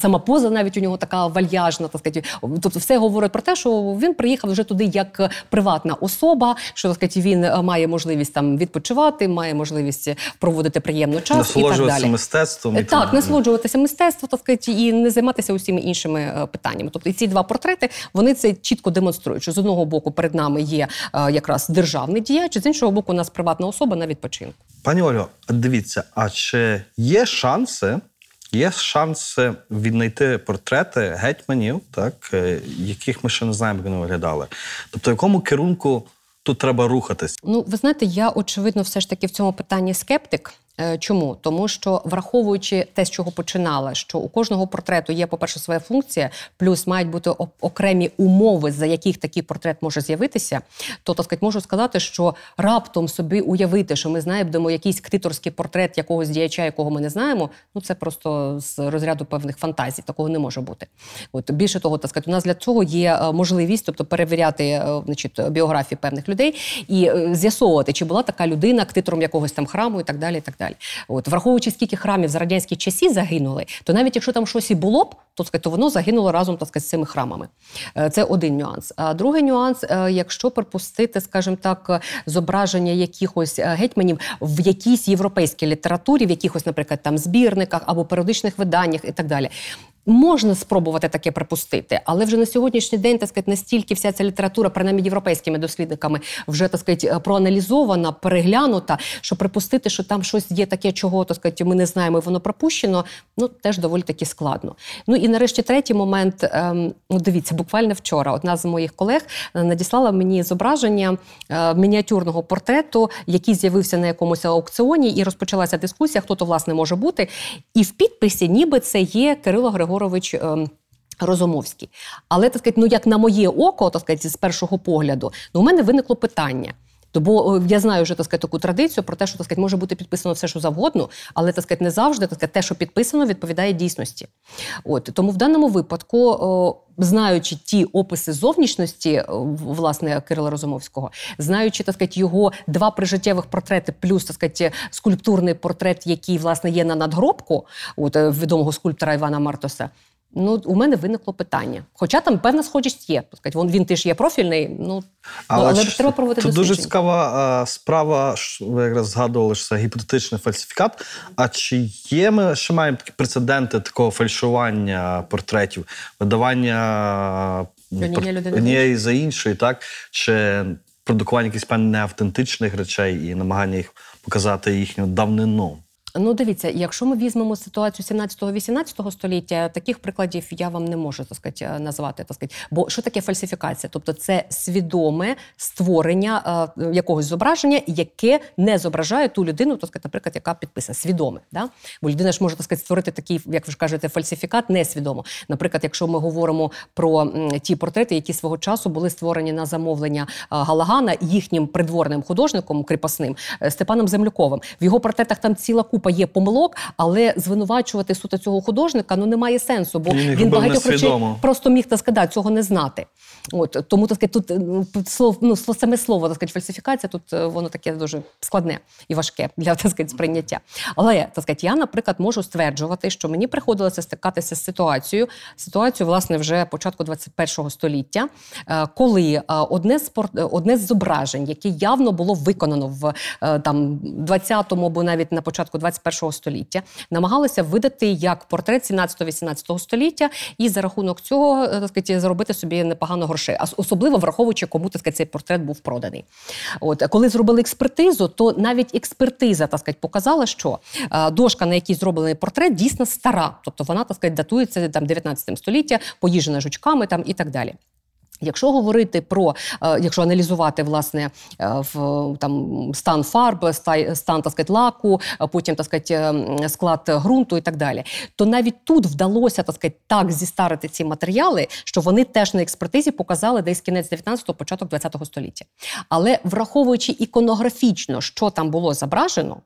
Speaker 3: сама поза навіть у нього така вальяжна. Так сказати, тобто, все говорить про те, що він приїхав вже туди як приватна особа, що так сказати, він е, має можливість там відпочивати, має можливість проводити приємно час і так
Speaker 1: Насолоджуватися
Speaker 3: далі.
Speaker 1: мистецтвом. і
Speaker 3: Е, Так, насолоджуватися мистецтвом, так сказати, і не займатися усіма іншими е, питаннями. Тобто, і ці два портрети вони це чітко демонструють. Що з одного боку перед нами є е, якраз державний діяч, з іншого боку, у нас приватна особа на відпочинку.
Speaker 1: Пані Олю, дивіться, а чи є шанси? Є шанси віднайти портрети гетьманів, так, е, яких ми ще не знаємо, як вони виглядали. Тобто, в якому керунку тут треба рухатись?
Speaker 3: Ну, ви знаєте, я очевидно все ж таки в цьому питанні скептик. Е, Чому? Тому що враховуючи те, з чого починала, що у кожного портрету є, по-перше, своя функція, плюс мають бути окремі умови, за яких такий портрет може з'явитися, то так сказати, можу сказати, що раптом собі уявити, що ми знайдемо якийсь криторський портрет якогось діяча, якого ми не знаємо, ну це просто з розряду певних фантазій. Такого не може бути. От більше того, так сказати, у нас для цього є е, можливість, тобто перевіряти е, значить, біографії певних людей і з'ясовувати, чи була така людина ктитором якогось там храму і так далі. І так далі. От враховуючи, скільки храмів за радянські часі загинули, то навіть якщо там щось і було б, то, то воно загинуло разом так сказати, з цими храмами. Е, Це один нюанс. А другий нюанс, е, якщо припустити, скажімо так, зображення якихось е, гетьманів в якійсь європейській літературі, в якихось, наприклад, там збірниках або періодичних виданнях і так далі. Можна спробувати таке припустити, але вже на сьогоднішній день так сказати, настільки вся ця література, принаймні європейськими дослідниками, вже так сказати, проаналізована, переглянута, що припустити, що там щось є таке, чого так сказати, ми не знаємо, і воно пропущено, ну теж доволі таки складно. Ну і нарешті третій момент. Ем, ну, дивіться, буквально вчора одна з моїх колег е, надіслала мені зображення е, мініатюрного портрету, який з'явився на якомусь аукціоні, і розпочалася дискусія, хто то власне може бути. І в підписі, ніби це є Кирило Григорович. Ем, Розумовський. Але так сказати, ну як на моє око, так сказати, з першого погляду, ну у мене виникло питання. Бо е, я знаю вже так сказати, таку традицію про те, що так сказати, може бути підписано все, що завгодно, але так сказати, не завжди так сказати, те, що підписано, відповідає дійсності. От тому в даному випадку знаючи ті описи зовнішності е, власне Кирила Розумовського, знаючи так сказати, його два прижиттєвих портрети, плюс так сказати, скульптурний портрет, який власне є на надгробку, от е, відомого скульптора Івана Мартоса. Ну, у мене виникло питання. Хоча там певна схожість є. Сказати, він, він теж є профільний. Ну але, але
Speaker 1: ж
Speaker 3: треба проводити
Speaker 1: Тут дуже цікава е, справа. що Ви якраз згадували, що це гіпотетичний фальсифікат. А чи є ми ще маємо такі прецеденти такого фальшування портретів, видавання
Speaker 3: Однієї за
Speaker 1: однієї за іншої, так? Чи продукування якихось певних неавтентичних речей і намагання їх показати їхню давнину?
Speaker 3: Ну, дивіться, якщо ми візьмемо ситуацію 17-18 століття, таких прикладів я вам не можу так сказати, назвати. Так сказати. Бо що таке фальсифікація? Тобто це свідоме створення е, якогось зображення, яке не зображає ту людину, так сказати, наприклад, яка підписана. Свідоме. Да? Бо людина ж може так сказати, створити такий, як ви ж кажете, фальсифікат несвідомо. Наприклад, якщо ми говоримо про ті портрети, які свого часу були створені на замовлення е, Галагана їхнім придворним художником кріпосним е, Степаном Земляковим. В його портретах там ціла купа є помилок, але звинувачувати суто цього художника ну немає сенсу, бо
Speaker 1: Він
Speaker 3: він багатьох речей просто міг так сказати, цього не знати. От тому так сказати, тут ну, слово, ну саме слово так сказати, фальсифікація, тут е, воно таке дуже складне і важке для так сказати, сприйняття. Але так сказати, я, наприклад, можу стверджувати, що мені приходилося стикатися з ситуацією, ситуацією, власне, вже початку 21-го століття, е, коли е, одне з е, одне з зображень, яке явно було виконано в е, там 20-му або навіть на початку 21 століття, намагалися видати як портрет 17-18 століття, і за рахунок цього е, так сказати, заробити собі непогано грошей, особливо враховуючи, кому так сказати, цей портрет був проданий. От коли зробили експертизу, то навіть експертиза так сказати, показала, що е, дошка, на якій зроблений портрет, дійсно стара, тобто вона так сказати, датується там 19 століття, поїжджена жучками там і так далі. Якщо говорити про, е, якщо аналізувати власне е, в там стан фарб, стан так сказати, лаку, потім так сказати, ем, склад ґрунту і так далі, то навіть тут вдалося так сказати, так зістарити ці матеріали, що вони теж на експертизі показали десь кінець 19-го, початок 20-го століття. Але враховуючи іконографічно, що там було зображено,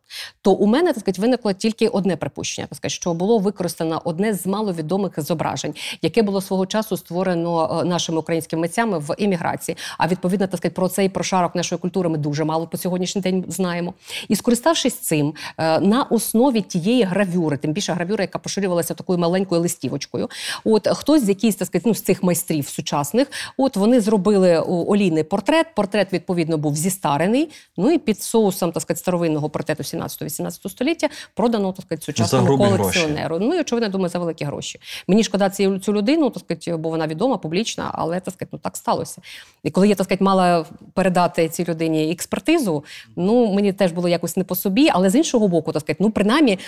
Speaker 3: то у мене так сказати, виникло тільки одне припущення, так сказати, що було використано одне з маловідомих зображень, яке було свого часу створено е, нашими українськими митцями в еміграції. А відповідно, так сказати, про цей прошарок нашої культури ми дуже мало по сьогоднішній день знаємо. І скориставшись цим, е, на основі тієї гравюри, тим більше гравюра, яка поширювалася такою маленькою листівочкою. От хтось з якийсь так сказати, ну, з цих майстрів сучасних, от вони зробили олійний портрет. Портрет відповідно був зістарений. Ну і під соусом так сказати, старовинного портрету 17-18 століття продано так сказати, сучасному колекціонеру. Ну і очевидно, думаю, за великі гроші. Мені шкода цю людину, так сказати, бо вона відома, публічна, але так сказати, ну так сталося. І коли я так сказати, мала передати цій людині експертизу, ну мені теж було якось не по собі, але з іншого боку, так сказати, ну принаймні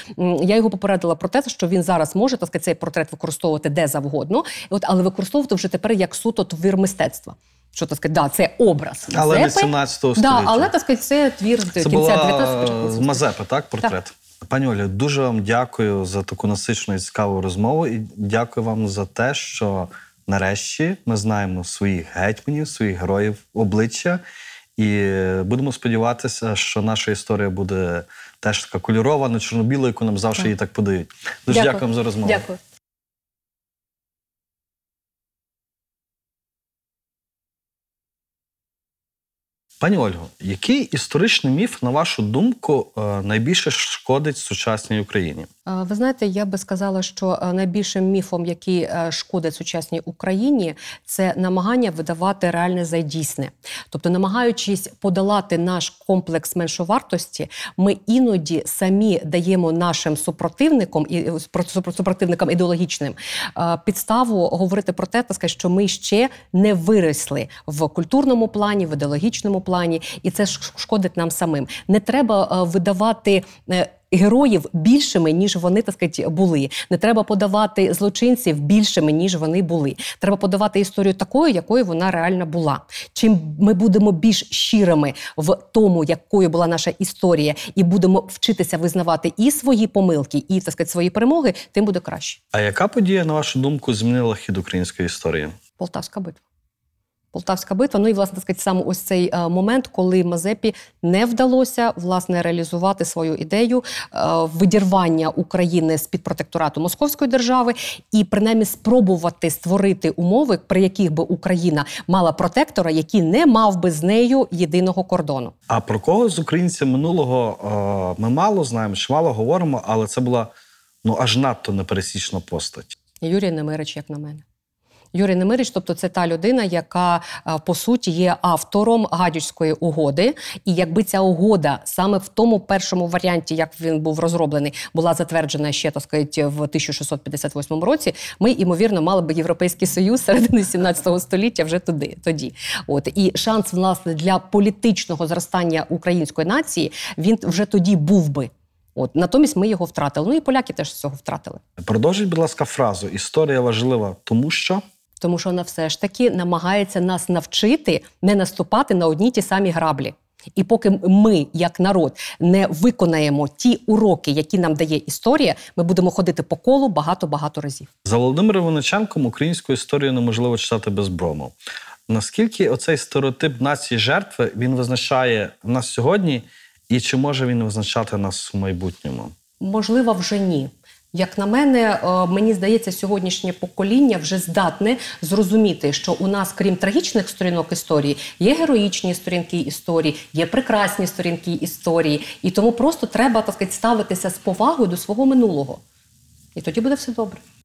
Speaker 3: я його попередила про те, що він зараз може так сказати, цей портрет використовувати де завгодно, от але використовувати вже тепер як суто твір мистецтва. Що так сказати, да, це образ.
Speaker 1: Але не
Speaker 3: Мазепи.
Speaker 1: 17
Speaker 3: Да,
Speaker 1: століття.
Speaker 3: але так сказати, це твір
Speaker 1: Це
Speaker 3: кінця
Speaker 1: була
Speaker 3: 19
Speaker 1: з Мазепи, так, портрет? Пані Олю, дуже вам дякую за таку насичену і цікаву розмову. І дякую вам за те, що нарешті ми знаємо своїх гетьманів, своїх героїв обличчя. І будемо сподіватися, що наша історія буде теж така кольорова, не чорно-біла, яку нам завжди її так подають. Дуже дякую вам за розмову.
Speaker 3: Дякую.
Speaker 1: Пані Ольго, який історичний міф, на вашу думку, е, найбільше шкодить сучасній Україні?
Speaker 3: Е, Ви знаєте, я би сказала, що е, найбільшим міфом, який шкодить сучасній Україні, це намагання видавати реальне за дійсне. Тобто, намагаючись подолати наш комплекс меншовартості, ми іноді самі даємо нашим супротивникам і супротивникам ідеологічним підставу говорити про те, так сказати, що ми ще не виросли в культурному плані, в ідеологічному і це шкодить нам самим. Не треба е, видавати. е, Героїв більшими, ніж вони так сказати, були. Не треба подавати злочинців більшими, ніж вони були. Треба подавати історію такою, якою вона реально була. Чим ми будемо більш щирими в тому, якою була наша історія, і будемо вчитися визнавати і свої помилки, і так сказати, свої перемоги, тим буде краще.
Speaker 1: А яка подія, на вашу думку, змінила хід української історії?
Speaker 3: Полтавська битва. Полтавська битва. Ну і власне так сказати, саме ось цей е, момент, коли Мазепі не вдалося власне реалізувати свою ідею е, видірвання України з під протекторату Московської держави, і принаймні спробувати створити умови, при яких би Україна мала протектора, який не мав би з нею єдиного кордону.
Speaker 1: А про кого з українців минулого е, ми мало знаємо, чи мало говоримо, але це була ну аж надто непересічна постать.
Speaker 3: Юрій Немирич, як на мене. Юрій Немирич, тобто це та людина, яка е, по суті є автором гадючської угоди. І якби ця угода саме в тому першому варіанті, як він був розроблений, була затверджена ще так сказати, в 1658 році, ми ймовірно мали би європейський союз середини 17 століття вже туди. Тоді, от і шанс власне для політичного зростання української нації він вже тоді був би. От натомість ми його втратили. Ну і поляки теж з цього втратили.
Speaker 1: Продовжіть, будь ласка, фразу Історія важлива, тому що
Speaker 3: Тому що вона все ж таки намагається нас навчити не наступати на одні ті самі граблі. І поки ми, як народ, не виконаємо ті уроки, які нам дає історія, ми будемо ходити по колу багато-багато разів.
Speaker 1: за Володимиром Винниченком українську історію неможливо читати без брому. Наскільки оцей стереотип нації жертви він визначає нас сьогодні, і чи може він визначати нас в майбутньому?
Speaker 3: Можливо, вже ні. Як на мене, е, мені здається, сьогоднішнє покоління вже здатне зрозуміти, що у нас, крім трагічних сторінок історії, є героїчні сторінки історії, є прекрасні сторінки історії, і тому просто треба так сказати, ставитися з повагою до свого минулого. І тоді буде все добре.